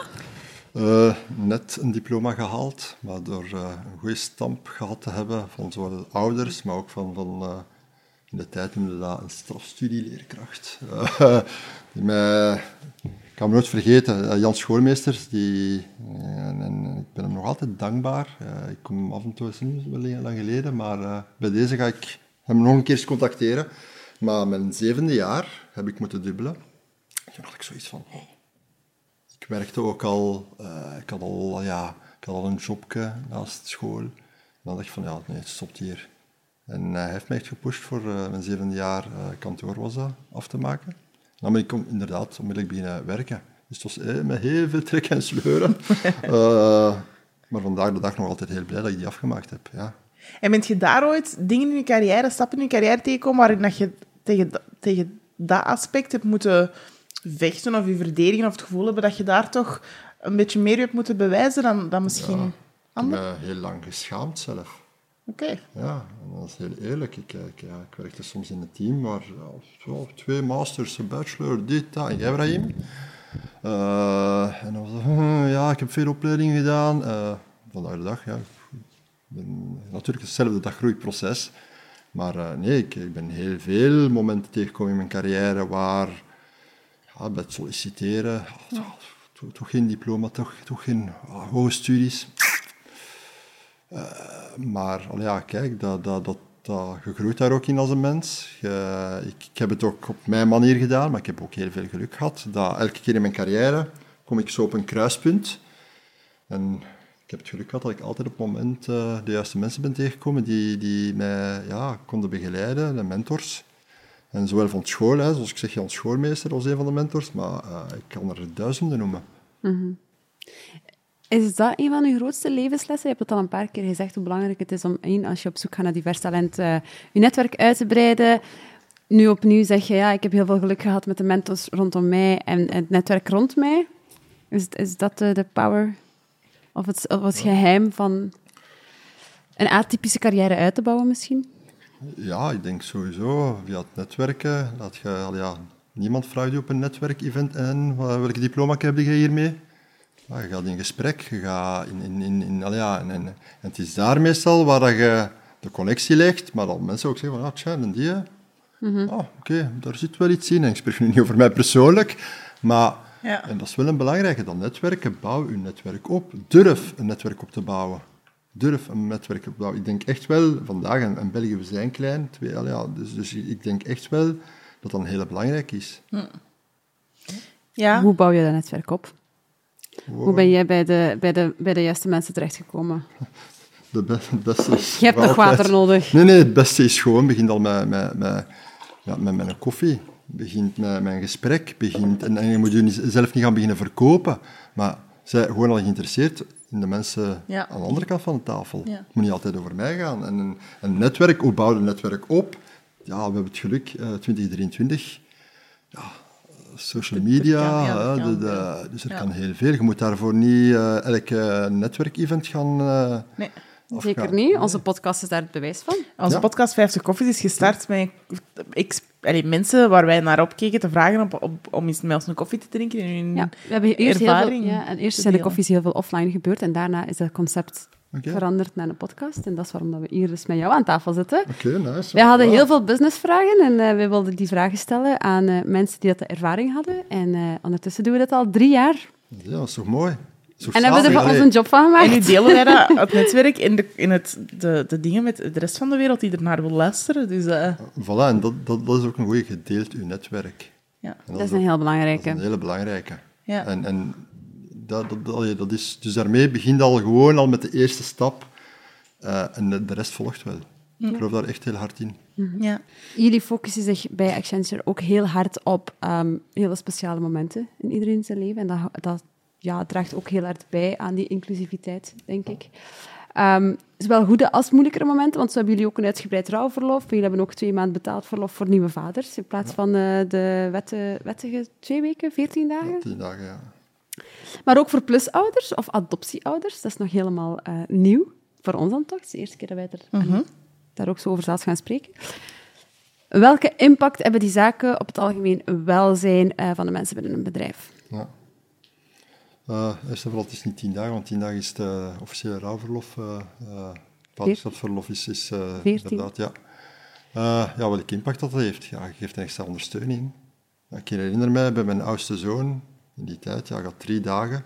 Eh, net een diploma gehaald, maar door eh, een goede stamp gehad te hebben van zowel de ouders, maar ook van, van eh, in de tijd noemde dat een strafstudieleerkracht. Die mij, ik kan me nooit vergeten, eh, Jan Schoolmeesters, die, eh, en, en ik ben hem nog altijd dankbaar. Eh, ik kom af en toe, nu wel lang geleden, maar bij deze ga ik hem nog een keer eens contacteren. Maar mijn zevende jaar heb ik moeten dubbelen. Toen had ik zoiets van, oh, ik werkte ook al, ik, had al ja, ik had al een jobje naast school. En dan dacht ik van, ja, nee, het stopt hier. En hij heeft mij echt gepusht voor mijn zevende jaar uh, kantoor was dat, af te maken. Dan ben ik inderdaad onmiddellijk beginnen werken. Dus het was eh, met heel veel trekken en sleuren. Eh, maar vandaag de dag nog altijd heel blij dat ik die afgemaakt heb. Ja. En bent je daar ooit dingen in je carrière, stappen in je carrière tegengekomen waarin dat je tegen, tegen dat aspect hebt moeten vechten of je verdedigen of het gevoel hebben dat je daar toch een beetje meer hebt moeten bewijzen dan, dan misschien... heb me heel lang geschaamd zelf. Oké. Ja, dat is heel eerlijk. Ik, ik, ja, ik werkte soms in een team waar twee masters, een bachelor, dit, dat. En jij, Brahim? Eh, en dan was hm, ja, ik heb veel opleidingen gedaan. Eh, vandaag de dag, ja. Ben, natuurlijk hetzelfde daggroeiproces. Maar eh, nee, ik, ik ben heel veel momenten tegengekomen in mijn carrière waar ja, bij het solliciteren, toch, toch, toch geen diploma, toch, toch geen ah, hoge studies. Eh, maar ja, kijk, dat, dat, dat, dat, je groeit daar ook in als een mens. Ik, ik heb het ook op mijn manier gedaan, maar ik heb ook heel veel geluk gehad. Dat elke keer in mijn carrière kom ik zo op een kruispunt. En ik heb het geluk gehad dat ik altijd op het moment eh, de juiste mensen ben tegengekomen die, die mij ja, konden begeleiden, de mentors. En zowel van school, hè, zoals ik zeg, Jan Schoolmeester was een van de mentors, maar eh, ik kan er duizenden noemen. Is dat een van uw grootste levenslessen? Je hebt het al een paar keer gezegd hoe belangrijk het is om, als je op zoek gaat naar divers talent, eh, je netwerk uit te breiden. Nu opnieuw zeg je, ja, ik heb heel veel geluk gehad met de mentors rondom mij en het netwerk rond mij. Is, is dat de, de power of het, het geheim van een atypische carrière uit te bouwen misschien? Ja, ik denk sowieso via het netwerken. Dat je, ja, niemand vraagt je op een netwerkevent en "Wa- welke diploma heb je hiermee? Ja, je gaat in gesprek, je gaat in, in, in, in al ja, en, en, en het is daar meestal waar dat je de connectie legt, maar dat mensen ook zeggen van, ah, tja, en die, hè? ah, oké, daar zit wel iets in. En ik spreek nu niet over mij persoonlijk, maar Ja. en dat is wel een belangrijke, dat netwerken, bouw je netwerk op. Durf een netwerk op te bouwen. Durf een netwerk op te bouwen. Ik denk echt wel, vandaag, en, en België, we zijn klein, twee, al ja, dus, dus ik denk echt wel dat dat een hele belangrijk is. Ja. Hoe bouw je dat netwerk op? Hoe ben jij bij de, bij de, bij de juiste mensen terechtgekomen? De be- het beste is... Je hebt nog altijd- water nodig. Nee, nee, het beste is gewoon, begint al met, met, met, ja, met, met een koffie. Begint met, met een gesprek. Begint, en, en je moet je niet- zelf niet gaan beginnen verkopen. Maar zij gewoon al geïnteresseerd in de mensen Ja. aan de andere kant van de tafel. Ja. Het moet niet altijd over mij gaan. En een, een netwerk, hoe bouw je een netwerk op? Ja, we hebben het geluk, eh 2023, ja, social media, ja, de, de- dus er Ja. kan heel veel. Je moet daarvoor niet eh elk eh, netwerkevent gaan... eh, Nee. Zeker niet. Onze podcast is daar het bewijs van. Onze Ja. podcast 50 Koffies is gestart met allee, mensen waar wij naar opkeken te vragen op, op, om eens met ons een koffie te drinken. En hun Ja, we hebben eerst heel veel, ervaring ja, en eerst zijn de koffies heel veel offline gebeurd en daarna is dat concept Veranderd naar een podcast. En dat is waarom dat we hier dus met jou aan tafel zitten. Oké, nice. Wij hadden heel veel businessvragen en eh we wilden die vragen stellen aan eh, mensen die dat de ervaring hadden. En eh, ondertussen doen we dat al drie jaar. Ja, dat is toch mooi? Dat En hebben we er van ons een job van gemaakt. En nu delen wij dat, het netwerk in, de, in het, de, de dingen met de rest van de wereld die ernaar wil luisteren. Dus eh, Voilà, en dat, dat, dat is ook een goede gedeeld, uw netwerk. ja. Dat is ook- een heel dat belangrijke. is een hele belangrijke. Ja. En, en dat, dat, dat, is, dus daarmee begint al gewoon al met de eerste stap. eh, en de, de rest volgt wel. Ik geloof daar echt heel hard in. ja. Jullie focussen zich bij Accenture ook heel hard op ehm, hele speciale momenten in iedereen zijn leven. En dat, dat ja, draagt ook heel hard bij aan die inclusiviteit, denk ik. Ehm, zowel goede als moeilijkere momenten, want zo hebben jullie ook een uitgebreid rouwverlof. Jullie hebben ook twee maanden betaald verlof voor nieuwe vaders, in plaats van eh, de wette, wettige twee weken, veertien dagen. Tien dagen, ja. Maar ook voor plusouders of adoptieouders. Dat is nog helemaal eh, nieuw. Voor ons dan toch. Het is de eerste keer dat wij er, Mhm. daar ook zo over zelfs gaan spreken. Welke impact hebben die zaken op het algemeen welzijn eh, van de mensen binnen een bedrijf? ja. Eh, eerst en vooral, het is niet tien dagen, want tien dagen is het eh, officiële rouwverlof. eh eh vaderschapsverlof is, is eh, inderdaad, ja. Eh, ja, welke impact dat heeft? Ja, je geeft een extra ondersteuning. Ik herinner mij, bij mijn oudste zoon, in die tijd, ja, gaat drie dagen.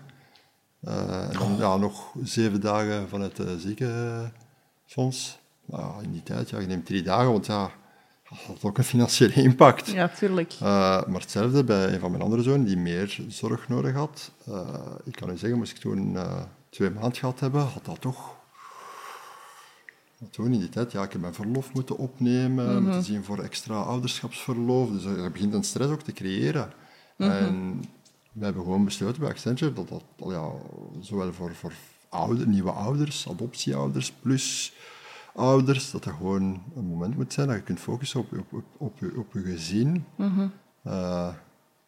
Eh, en dan ja, nog zeven dagen vanuit het ziekenfonds. In die tijd, ja, je neemt drie dagen, want ja, dat had ook een financiële impact. ja, tuurlijk. Uh, maar hetzelfde bij een van mijn andere zonen die meer zorg nodig had. Uh, ik kan u zeggen, moest ik toen twee maanden gehad hebben, had dat toch. Maar toen in die tijd, ja, ik heb mijn verlof moeten opnemen, Mhm. moeten zien voor extra ouderschapsverlof. Dus er begint een stress ook te creëren. Mhm. En we hebben gewoon besloten bij Accenture dat dat ja, zowel voor, voor ouder, nieuwe ouders, adoptieouders plus ouders, dat er gewoon een moment moet zijn dat je kunt focussen op, op, op, op, je, op je gezin. Uh,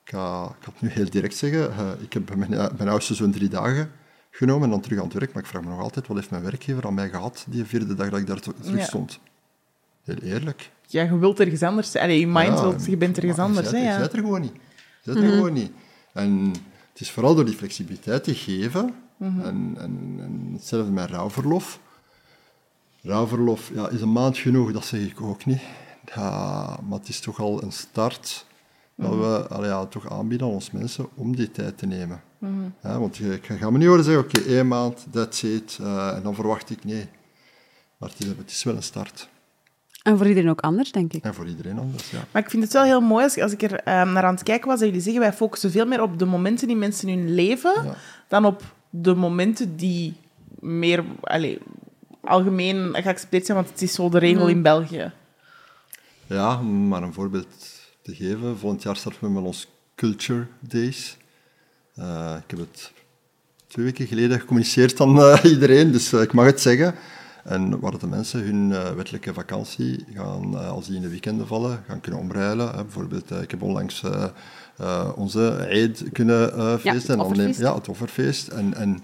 ik, ga, ik ga het nu heel direct zeggen. Uh, ik heb bij mijn, mijn oudste zoon drie dagen genomen en dan terug aan het werk. Maar ik vraag me nog altijd, wat heeft mijn werkgever aan mij gehad die vierde dag dat ik daar terug Ja. stond? Heel eerlijk. Ja, je wilt ergens anders zijn. Je mind Ja, wilt, je bent ergens anders. Hè, je bent er gewoon niet. Je bent er gewoon niet. En het is vooral door die flexibiliteit te geven. Mhm. en, en, en hetzelfde met rouwverlof. Rouwverlof ja, is een maand genoeg, dat zeg ik ook niet. Ja, maar het is toch al een start dat Mhm. we allee, ja, toch aanbieden aan ons mensen om die tijd te nemen. Mhm. Ja, want je, je gaat me niet horen zeggen, oké, één maand, that's it, eh, en dan verwacht ik, nee. Maar het is, het is wel een start. En voor iedereen ook anders, denk ik. En voor iedereen anders, ja. Maar ik vind het wel heel mooi als, als ik er ehm, naar aan het kijken was, dat jullie zeggen, wij focussen veel meer op de momenten in mensen hun leven, Ja. dan op de momenten die meer allee, algemeen geaccepteerd zijn, want het is zo de regel in België. Ja, om maar een voorbeeld te geven. Volgend jaar starten we met ons Culture Days. Eh, ik heb het twee weken geleden gecommuniceerd aan eh, iedereen, dus eh, ik mag het zeggen. En waar de mensen hun eh, wettelijke vakantie gaan, eh, als die in de weekenden vallen, gaan kunnen omruilen. Bijvoorbeeld, eh, ik heb onlangs onze Eid kunnen feesten. het offerfeest. ja, het offerfeest. En, en,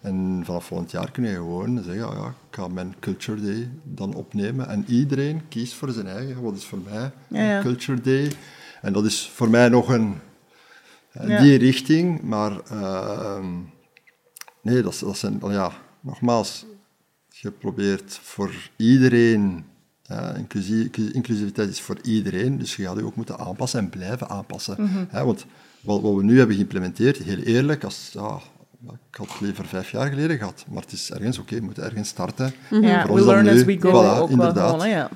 en vanaf volgend jaar kun je gewoon zeggen, ja, ja, ik ga mijn Culture Day dan opnemen. En iedereen kiest voor zijn eigen, wat is voor mij Ja, ja. een Culture Day. En dat is voor mij nog een, Ja. die richting, maar ehm, nee, dat, dat zijn, ja, nogmaals, je probeert voor iedereen, inclusie- inclusiviteit is voor iedereen, dus je gaat je ook moeten aanpassen en blijven aanpassen. Mhm. Hè, want wat, wat we nu hebben geïmplementeerd, heel eerlijk, als, ja, ik had het liever vijf jaar geleden gehad, maar het is ergens oké, we moeten ergens starten. Ja, Voor we learn nu, as we go. voilà, ook inderdaad. Wel ja.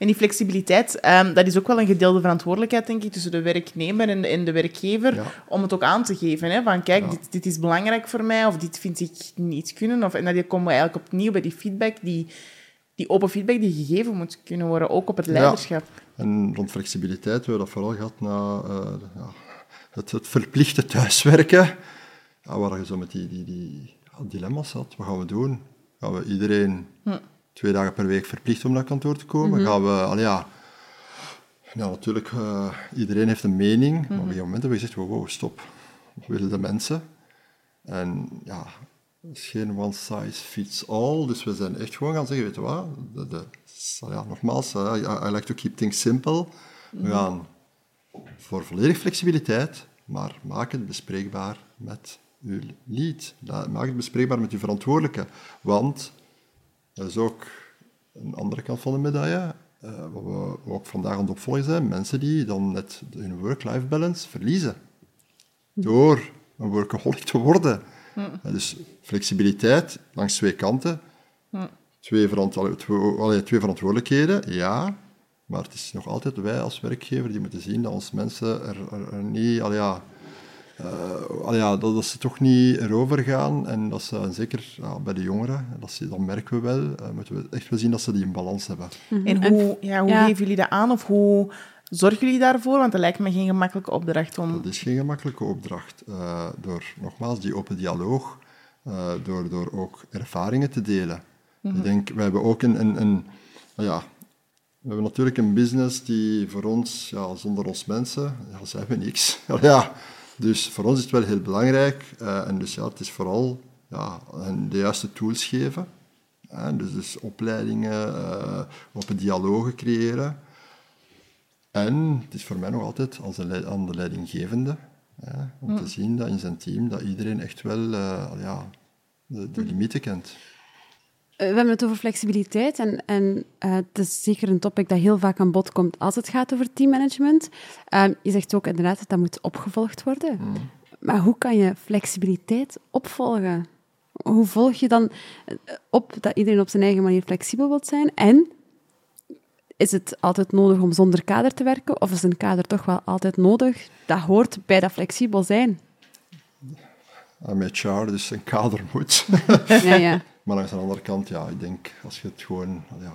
En die flexibiliteit, ehm, dat is ook wel een gedeelde verantwoordelijkheid, denk ik, tussen de werknemer en de, en de werkgever, Ja. om het ook aan te geven. Hè, van, kijk, Ja. dit, dit is belangrijk voor mij, of dit vind ik niet kunnen. Of, en dan komen we eigenlijk opnieuw bij die feedback, die, die open feedback die gegeven moet kunnen worden, ook op het leiderschap. En rond flexibiliteit, we hebben dat vooral gehad na eh, ja, het, het verplichte thuiswerken. Ja, waar je zo met die, die, die ja, dilemma's zat. Wat gaan we doen? Gaan we iedereen twee dagen per week verplicht om naar kantoor te komen? Gaan we, ja, ja, natuurlijk, eh, iedereen heeft een mening. Maar op een gegeven moment hebben we gezegd, wow, wow, stop. Wat willen de mensen? En ja, het is geen one size fits all. Dus we zijn echt gewoon gaan zeggen, weet je wat, de, de, ja, nogmaals, eh, I, I like to keep things simple. We gaan voor volledige flexibiliteit, maar maak het bespreekbaar met uw lead. Maak het bespreekbaar met uw verantwoordelijke. Want dat is ook een andere kant van de medaille. eh, wat we ook vandaag aan het opvolgen zijn, mensen die dan net hun work-life balance verliezen. Door een workaholic te worden. Eh, Dus flexibiliteit langs twee kanten. Twee, verantwo- twee, allee, twee verantwoordelijkheden, ja. Maar het is nog altijd wij als werkgever die moeten zien dat onze mensen er, er, er niet... Allee, ja, eh, ja, dat, dat ze toch niet erover gaan. En dat ze, en zeker ja, bij de jongeren, dat, ze, dat merken we wel, eh, moeten we echt wel zien dat ze die in balans hebben. En hoe, ja, hoe ja. geven jullie dat aan, of hoe zorgen jullie daarvoor? Want dat lijkt me geen gemakkelijke opdracht om... Dat is geen gemakkelijke opdracht. Eh, door nogmaals die open dialoog, eh, door, door ook ervaringen te delen. Ik denk, we hebben ook een, een, een nou ja, we hebben natuurlijk een business die voor ons, ja, zonder ons mensen, ja, zijn we niks. ja, dus voor ons is het wel heel belangrijk. eh, en dus ja, het is vooral ja, de juiste tools geven. Hè, dus, dus opleidingen, eh, open dialogen creëren. En het is voor mij nog altijd als een aan de leidinggevende hè, om te zien dat in zijn team dat iedereen echt wel eh, ja, de, de limieten kent. Eh, We hebben het over flexibiliteit en, en eh, het is zeker een topic dat heel vaak aan bod komt als het gaat over teammanagement. Ehm, je zegt ook inderdaad dat dat moet opgevolgd worden. Maar hoe kan je flexibiliteit opvolgen? Hoe volg je dan eh, op dat iedereen op zijn eigen manier flexibel wil zijn? En is het altijd nodig om zonder kader te werken? Of is een kader toch wel altijd nodig? Dat hoort bij dat flexibel zijn. Uh, met HR, dus een kader moet. Ja, ja. Maar langs de andere kant, ja, ik denk als je het gewoon, ja,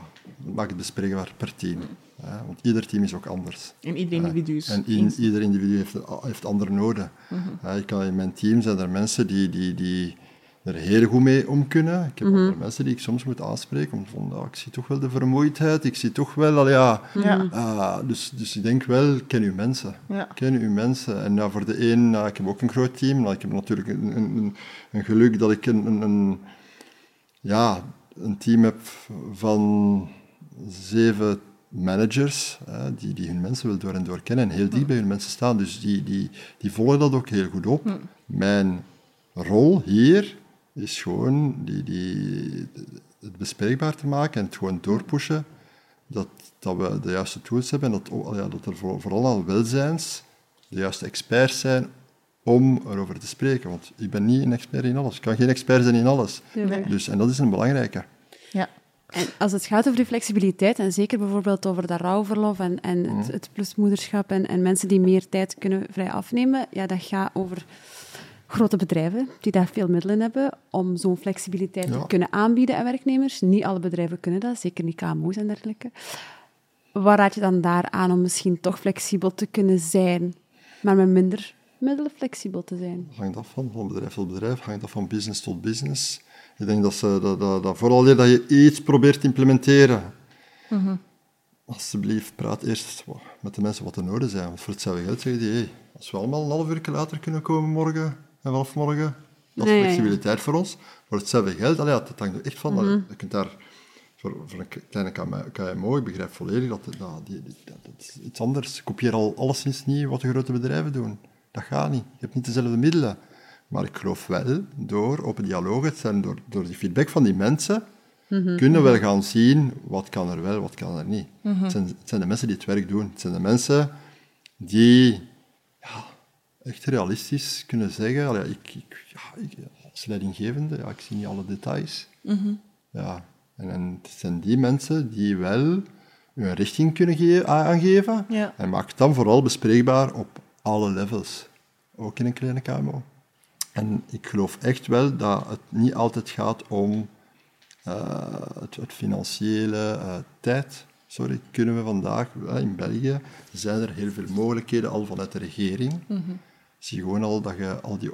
maak het bespreekbaar per team. Hè, want ieder team is ook anders. En ieder individu is... En in, ieder individu heeft, heeft andere noden. Mhm. Ik kan, in mijn team zijn er mensen die, die, die er heel goed mee om kunnen. Ik heb mm mensen die ik soms moet aanspreken, om van, ja, ik zie toch wel de vermoeidheid, ik zie toch wel, al ja, Ja. ah, dus, dus ik denk wel, ken uw mensen. Ja. Ken uw mensen. En ja, voor de een, ja, ik heb ook een groot team, maar ik heb natuurlijk een, een, een, een geluk dat ik een, een, een, ja, een team heb van zeven managers, hè, die, die hun mensen wel door en door kennen en heel dicht bij hun mensen staan. Dus die, die, die volgen dat ook heel goed op. Mijn rol hier is gewoon die, die, het bespreekbaar te maken en het gewoon doorpushen dat, dat we de juiste tools hebben en dat, ja, dat er voor- vooral aan welzijns de juiste experts zijn om erover te spreken. Want ik ben niet een expert in alles. Ik kan geen expert zijn in alles. Nee. Dus, en dat is een belangrijke. Ja. En als het gaat over die flexibiliteit, en zeker bijvoorbeeld over dat rouwverlof en, en Mhm. het, het plusmoederschap en, en mensen die meer tijd kunnen vrij afnemen, ja, dat gaat over grote bedrijven die daar veel middelen hebben om zo'n flexibiliteit Ja. te kunnen aanbieden aan werknemers. Niet alle bedrijven kunnen dat, zeker niet KMO's en dergelijke. Waar raad je dan daar aan om misschien toch flexibel te kunnen zijn, maar met minder middelen flexibel te zijn? hangt af van, van bedrijf tot bedrijf, hangt af van business tot business. Ik denk dat, ze, dat, dat, dat vooral dat je iets probeert te implementeren. Alsjeblieft, praat eerst met de mensen wat er nodig zijn. Want voor hetzelfde geld zeggen die, hey, als we allemaal een half uur later kunnen komen morgen en vanaf morgen, dat is Nee, ja, ja. flexibiliteit voor ons. Voor hetzelfde geld, allee, dat hangt er echt van. allee, Je kunt daar, voor, voor een kleine KM- KMO, ik begrijp volledig dat, dat, die, die- dat, dat is iets anders. Kopieer al alleszins niet wat de grote bedrijven doen. Dat gaat niet. Je hebt niet dezelfde middelen. Maar ik geloof wel, door open dialoog zijn, door, door die feedback van die mensen, kunnen we wel gaan zien wat kan er wel, wat kan er niet. het, zijn, het zijn de mensen die het werk doen. Het zijn de mensen die ja, echt realistisch kunnen zeggen, allee, ik, ik, ja, ik, als leidinggevende, ja, ik zie niet alle details. Ja, en, en het zijn die mensen die wel een richting kunnen aangeven Ja. en maak het dan vooral bespreekbaar op alle levels, ook in een kleine KMO. En ik geloof echt wel dat het niet altijd gaat om eh, het, het financiële eh, tijd. Sorry, kunnen we vandaag, eh, in België zijn er heel veel mogelijkheden al vanuit de regering. Zie gewoon al dat je al die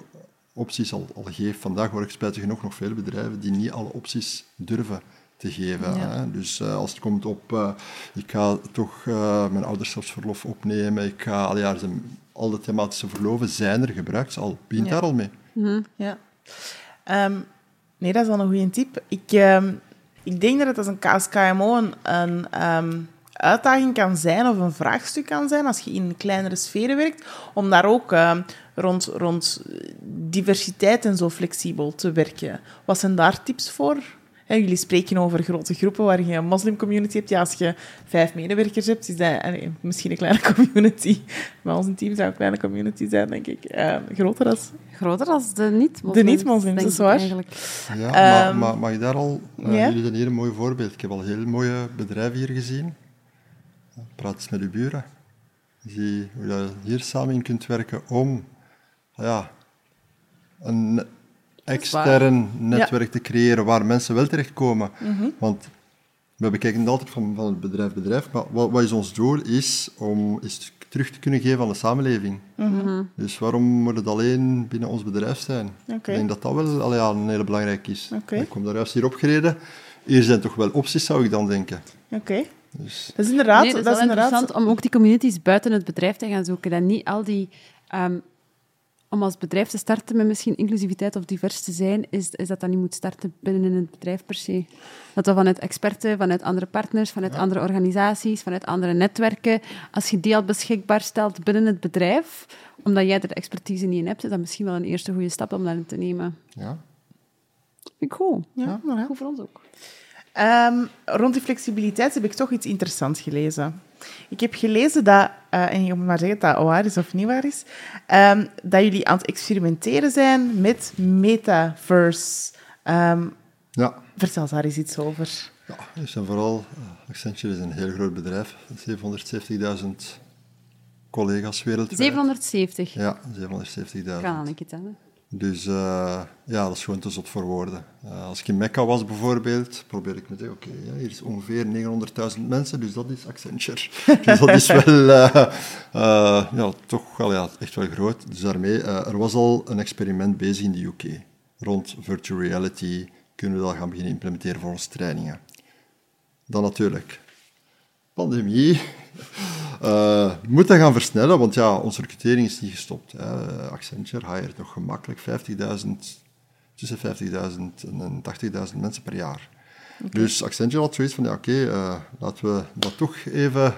opties al, al geeft. Vandaag hoor ik spijtig genoeg nog veel bedrijven die niet alle opties durven te geven. Ja. Hè. Dus als het komt op, ik ga toch mijn ouderschapsverlof opnemen, ik ga, al, ja, er zijn- al de thematische verloven zijn er gebruikt, al begint Ja. daar al mee. Ja. Ehm, nee, dat is wel een goede tip. Ik, ehm, ik denk dat het als een als KMO een, een ehm, uitdaging kan zijn of een vraagstuk kan zijn als je in kleinere sferen werkt, om daar ook rond, rond diversiteit en zo flexibel te werken. Wat zijn daar tips voor? Hè, jullie spreken over grote groepen waar je een moslimcommunity hebt. Ja, als je vijf medewerkers hebt, is dat eh, misschien een kleine community. Maar ons team zou een kleine community zijn, denk ik. Ehm, groter als... Groter als de niet-moslims. De niet-moslims, dat is waar. Eigenlijk. Ja, maar, Ehm, maar mag ik daar al... eh? Jullie zijn hier een mooi voorbeeld. Ik heb al heel mooie bedrijven hier gezien. Praat eens met uw buren. Zie hoe je hier samen in kunt werken om ja, een extern netwerk te creëren waar mensen wel terechtkomen. Want we bekijken het altijd van, van het bedrijf bedrijf, maar wat, wat is ons doel? Is om is terug te kunnen geven aan de samenleving. Dus waarom moet het alleen binnen ons bedrijf zijn? Ik denk dat dat wel al ja, een hele belangrijk is. Ik kom daar juist hier opgereden. Hier zijn toch wel opties, zou ik dan denken. Oké. Dus, Dat is inderdaad... Nee, dat is wel inderdaad interessant om ook die communities buiten het bedrijf te gaan zoeken. En niet al die... ehm, om als bedrijf te starten met misschien inclusiviteit of divers te zijn, is, is dat dat niet moet starten binnen in het bedrijf per se. Dat we vanuit experten, vanuit andere partners, vanuit andere organisaties, vanuit andere netwerken, als je die al beschikbaar stelt binnen het bedrijf, omdat jij er de expertise niet in hebt, is dat misschien wel een eerste goede stap om dat in te nemen. ja. Vind ik goed. Ja. Goed voor ons ook. Ehm, rond die flexibiliteit heb ik toch iets interessants gelezen. Ik heb gelezen dat, eh, en je moet maar zeggen dat dat waar is of niet waar is, ehm, dat jullie aan het experimenteren zijn met metaverse. Ehm, ja. vertel daar eens iets over. Ja, we zijn vooral, eh, Accenture is een heel groot bedrijf, 770.000 collega's wereldwijd. 770. Ja, 770.000. Kan een keer tellen. Dus eh, ja, dat is gewoon te zot voor woorden. Eh, als ik in Mekka was bijvoorbeeld, probeer ik me te oké, ja, hier is ongeveer 900.000 mensen, dus dat is Accenture. dus dat is wel eh, ja, toch wel ja, echt wel groot. Dus daarmee, er was al een experiment bezig in de UK. rond virtual reality kunnen we dat gaan beginnen implementeren voor onze trainingen. Dan natuurlijk pandemie. Uh, moet dat gaan versnellen, want ja, onze recrutering is niet gestopt. Hè. Accenture hired nog gemakkelijk 50.000, tussen 50.000 en 80.000 mensen per jaar. Dus Accenture had zoiets van, ja, oké, uh, laten we dat toch even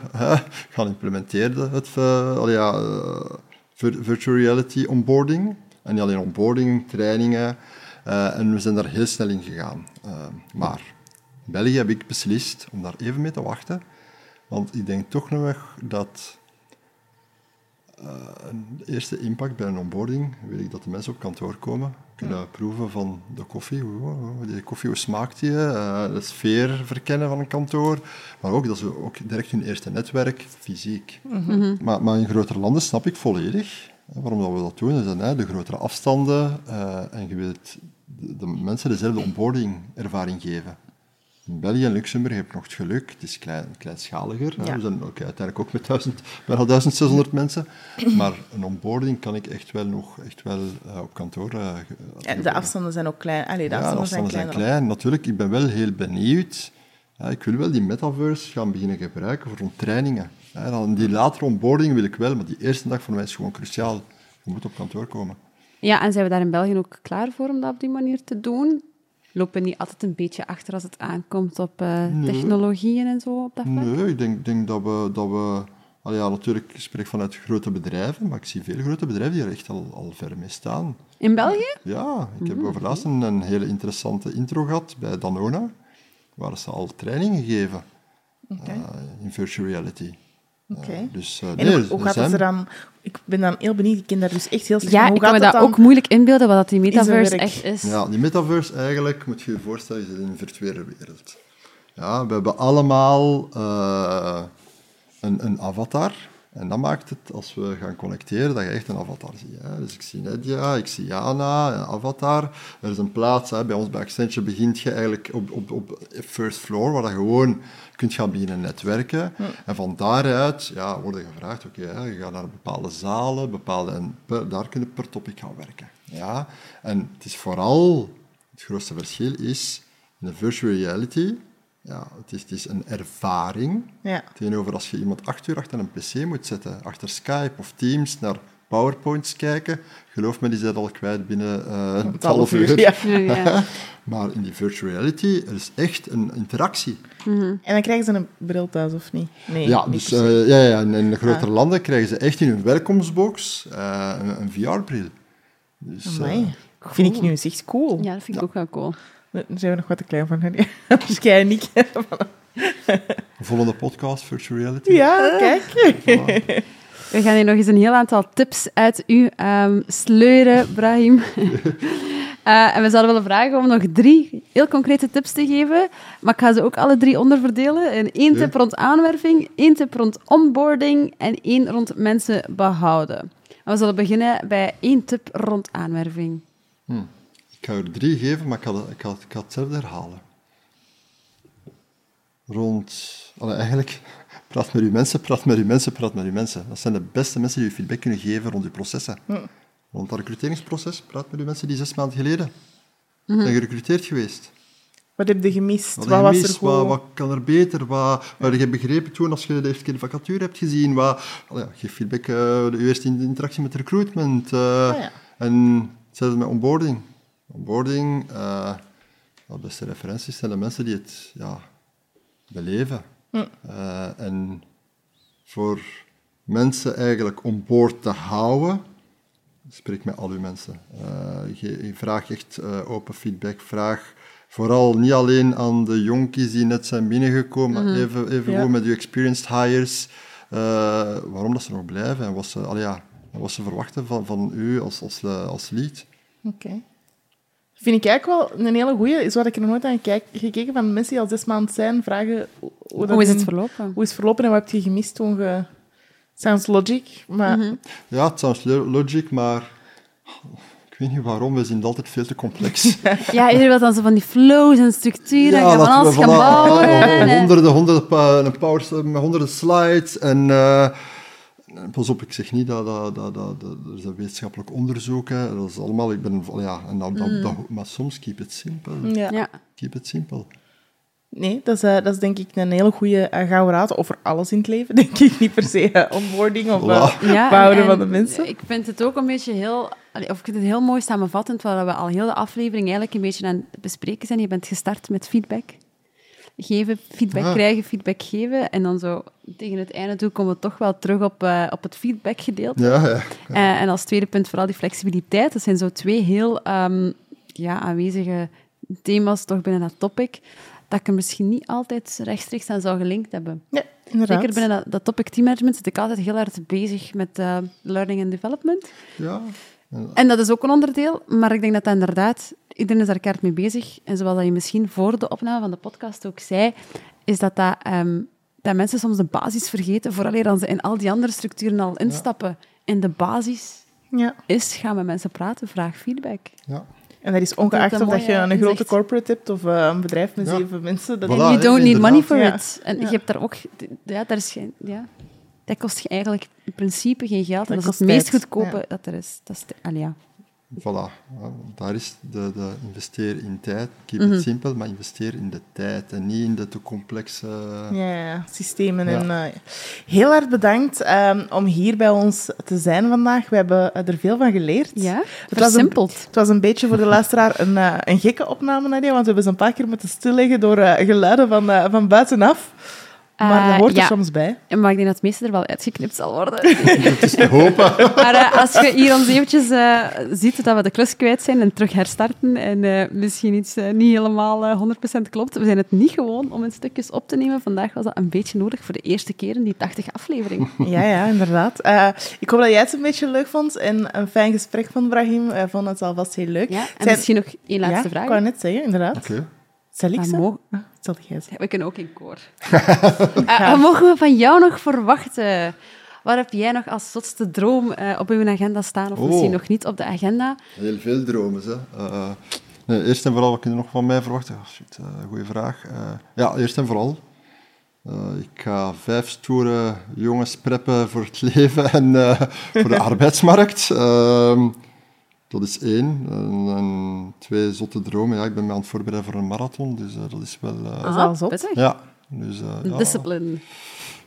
gaan implementeren. Het uh, ja, virtual reality onboarding. En niet alleen onboarding, trainingen. en we zijn daar heel snel in gegaan. maar in België heb ik beslist om daar even mee te wachten. Want ik denk toch nog dat uh, een eerste impact bij een onboarding, weet ik dat de mensen op kantoor komen, kunnen proeven van de koffie. Hoe, die koffie, hoe smaakt die? Uh, de sfeer verkennen van een kantoor. Maar ook dat ze ook direct hun eerste netwerk, fysiek. Mhm. maar, maar in grotere landen snap ik volledig waarom dat we dat doen. Is dat, de grotere afstanden uh, en je wilt de, de mensen dezelfde onboarding ervaring geven. In België en Luxemburg heb ik nog het geluk, het is klein, kleinschaliger. We zijn ook, uiteindelijk ook met duizend, bijna 1600 mensen. Maar een onboarding kan ik echt wel nog echt wel, uh, op kantoor... Uh, en de afstanden zijn ook klein. Allee, de ja, afstanden, de afstanden zijn, zijn klein. Natuurlijk, ik ben wel heel benieuwd. Ja, ik wil wel die metaverse gaan beginnen gebruiken voor trainingen. Ja, dan die latere onboarding wil ik wel, maar die eerste dag voor mij is gewoon cruciaal. Je moet op kantoor komen. Ja, en zijn we daar in België ook klaar voor om dat op die manier te doen? Lopen niet altijd een beetje achter als het aankomt op uh, technologieën en zo op dat vlak? Nee, ik denk, denk dat we... Dat we ja, natuurlijk, ik spreek vanuit grote bedrijven, maar ik zie veel grote bedrijven die er echt al, al ver mee staan. In België? Ja, ik heb mm, overlaatst een, een, hele interessante intro gehad bij Danona, waar ze al trainingen geven okay. uh, in virtual reality. Oké. dus, uh, en hoe, gaat het er dan... Ik ben dan heel benieuwd, ik ken daar dus echt heel slecht Ja, ik kan me dat ook moeilijk inbeelden, wat dat die metaverse echt is. Ja, die metaverse eigenlijk, moet je je voorstellen, is in een virtuele wereld. Ja, we hebben allemaal uh, een, een avatar, en dat maakt het, als we gaan connecteren, dat je echt een avatar ziet. Hè. Dus ik zie Nadia, ik zie Jana, een avatar. Er is een plaats, hè. bij ons bij Accenture begint je eigenlijk op, op, op first floor, waar je gewoon kunt gaan beginnen netwerken. En van daaruit ja, worden gevraagd, oké, je gaat naar bepaalde zalen, bepaalde, en daar kun je per topic gaan werken. Ja. En het is vooral, het grootste verschil is, in de virtual reality ja, het is, het is een ervaring. Ja. Tegenover als je iemand acht uur achter een pc moet zetten, achter Skype of Teams, naar PowerPoints kijken. Geloof me, die zijn al kwijt binnen uh, een half uur. Ja. ja. maar in die virtual reality, er is echt een interactie. Mm -hmm. En dan krijgen ze een bril thuis, of niet? Nee, ja, dus, uh, ja, ja, in, in grotere ah. landen krijgen ze echt in hun welkomstbox uh, een, een VR-bril. Dus, cool. Vind ik nu echt cool. Ja, dat vind ik ook wel cool. Daar zijn we nog wat te klein van. Dus jij en ik. Volgende podcast, Virtual Reality. Ja, kijk. We gaan hier nog eens een heel aantal tips uit u um, sleuren, Brahim. Uh, en we zouden willen vragen om nog drie heel concrete tips te geven. Maar ik ga ze ook alle drie onderverdelen. In één tip rond aanwerving, één tip rond onboarding en één rond mensen behouden. En we zullen beginnen bij één tip rond aanwerving. Hmm. Ik ga er drie geven, maar ik ga, ik ga, ik ga hetzelfde herhalen. Rond... eigenlijk, praat met uw mensen, praat met uw mensen, praat met uw mensen. Dat zijn de beste mensen die je feedback kunnen geven rond uw processen. Rond dat recruteringsproces, praat met uw mensen die zes maanden geleden hm. zijn gerecruiteerd geweest. Wat heb je gemist? Wat, was er Wat, wat, kan er beter? Wat, wat heb je begrepen toen als je de eerste keer de vacature hebt gezien? Wat, ja, geef feedback, uh, de eerste interactie met recruitment. Uh, oh, ja. En hetzelfde met onboarding onboarding, uh, de beste referenties zijn de mensen die het ja, beleven. Hm. Uh, en voor mensen eigenlijk onboord te houden, spreek met al uw mensen. Uh, je, je vraag echt open feedback, vraag vooral niet alleen aan de jonkies die net zijn binnengekomen, maar mhm. even, even ja. met uw experienced hires, waarom dat ze nog blijven en wat ze, ja, wat ze verwachten van, van u als, als, als lead. Oké. Vind ik eigenlijk wel een hele goeie. Is wat ik er nog nooit aan kijk, gekeken van mensen die al zes maanden zijn, vragen hoe, hoe is het verlopen? Hoe is het verlopen en wat heb je gemist toen je... Sounds logic, maar... Mhm. Ja, het sounds logic, maar... Ik weet niet waarom, we zien het altijd veel te complex. ja, iedereen wil dan zo van die flows en structuren ja, en van alles gaan bouwen. honderden, honderden, een power, met honderden slides en... Uh, Pas op, ik zeg niet dat, dat, dat, dat, dat er is een wetenschappelijk onderzoek, hè. dat is allemaal, ik ben, ja, en dan, dat- maar soms keep it simple. Ja. Ja. Keep it simple. Nee, dat is, eh, dat is denk ik een hele goede uh, gouden raad over alles in het leven, denk ik. Niet per se eh, onboarding of eh. Ja, behouden en- van de mensen. Ik vind het ook een beetje heel... Of ik vind het heel mooi samenvattend, waar we al heel de aflevering eigenlijk een beetje aan het bespreken zijn. Je bent gestart met feedback. Geven, feedback Ah. krijgen, feedback geven. En dan zo tegen het einde toe komen we toch wel terug op, eh, op het feedbackgedeelte. Ja, ja. Eh, en als tweede punt vooral die flexibiliteit. Dat zijn zo twee heel ehm, ja, aanwezige thema's toch binnen dat topic, dat ik er misschien niet altijd rechtstreeks aan zou gelinkt hebben. Ja, inderdaad. Zeker binnen dat, dat topic team management zit ik altijd heel hard bezig met eh, learning and development. ja. En- dat is ook een onderdeel, maar ik denk dat dat inderdaad, iedereen is daar keihard mee bezig. En zoals dat je misschien voor de opname van de podcast ook zei, is dat, dat, ehm, dat mensen soms de basis vergeten, vooral dan ze in al die andere structuren al instappen. En de basis Ja. is, ga met mensen praten, vraag feedback. ja. En dat is ongeacht Dat of dat je een grote corporate hebt of eh, een bedrijf met Ja. zeven mensen. Dat Voilà. You don't need money for Ja. it. En Ja. je hebt daar ook... Ja, daar is geen... Ja. Dat kost je eigenlijk in principe geen geld. En Dat dat is het meest tijd, goedkope ja. dat er is. Dat is ja. Voilà, daar is de, de investeer in tijd. Keep Mhm. it simple, maar investeer in de tijd en niet in de te complexe... Ja, systemen. Ja. En, eh, heel hard bedankt ehm, om hier bij ons te zijn vandaag. We hebben er veel van geleerd. Ja, was een- versimpeld. Het was een beetje voor de luisteraar een, eh, een gekke opname, Nadia, want we hebben ze een paar keer moeten stilleggen door eh, geluiden van, eh, van buitenaf. Maar Eh, dat hoort ja. er soms bij. Maar ik denk dat het meeste er wel uitgeknipt zal worden. Het is te hopen. maar eh, als je hier ons eventjes eh, ziet dat we de klus kwijt zijn en terug herstarten en eh, misschien iets eh, niet helemaal eh, 100% klopt, we zijn het niet gewoon om in stukjes op te nemen. Vandaag was dat een beetje nodig voor de eerste keer in die 80 aflevering. Ja, ja, inderdaad. Eh, ik hoop dat jij het een beetje leuk vond en een fijn gesprek vond, Brahim. We vonden het alvast heel leuk. Ja, en Zijn- misschien nog één laatste ja, vraag. ik wou net zeggen, inderdaad. Oké. Zal ik ze? mo- Ah, zal jij ze? We kunnen ook in koor. Eh, wat mogen we van jou nog verwachten? Wat heb jij nog als zotste droom eh, op uw agenda staan? Of Oh. misschien nog niet op de agenda? Heel veel dromen, hè. Eh, nee, eerst en vooral, wat kun je nog van mij verwachten? Oh, shit, eh, goeie vraag. Eh, ja, eerst en vooral. eh, ik ga vijf stoere jongens preppen voor het leven en eh, voor de arbeidsmarkt. Ehm, dat is één. En, en twee zotte dromen. Ja, ik ben me aan het voorbereiden voor een marathon, dus eh, dat is wel... eh, Dat is zot. ja, dus... eh, ja. Discipline.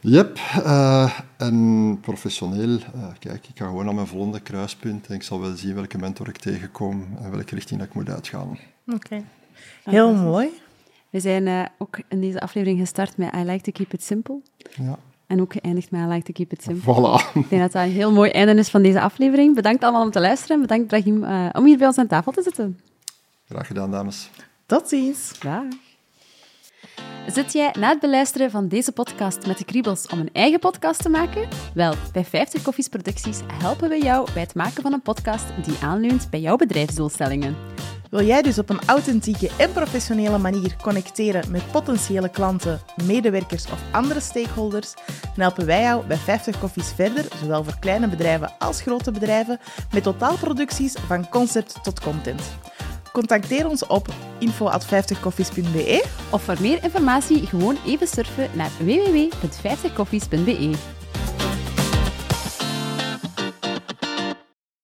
Yep. eh, en professioneel, eh, kijk, ik ga gewoon naar mijn volgende kruispunt en ik zal wel zien welke mentor ik tegenkom en welke richting dat ik moet uitgaan. Oké. Heel mooi. We zijn eh, ook in deze aflevering gestart met I like to keep it simple. Ja. En ook geëindigd met I like to keep it simple. Voilà. Ik denk dat dat een heel mooi einde is van deze aflevering. Bedankt allemaal om te luisteren. Bedankt, Brahim, eh, om hier bij ons aan tafel te zitten. Graag gedaan, dames. Tot ziens. Dag. Zit jij na het beluisteren van deze podcast met de kriebels om een eigen podcast te maken? Wel, bij 50 Koffies Producties helpen we jou bij het maken van een podcast die aanleunt bij jouw bedrijfsdoelstellingen. Wil jij dus op een authentieke en professionele manier connecteren met potentiële klanten, medewerkers of andere stakeholders? Dan helpen wij jou bij 50 Koffies verder, zowel voor kleine bedrijven als grote bedrijven, met totaalproducties van concept tot content. Contacteer ons op info@50koffies.be Of voor meer informatie gewoon even surfen naar www.50koffies.be.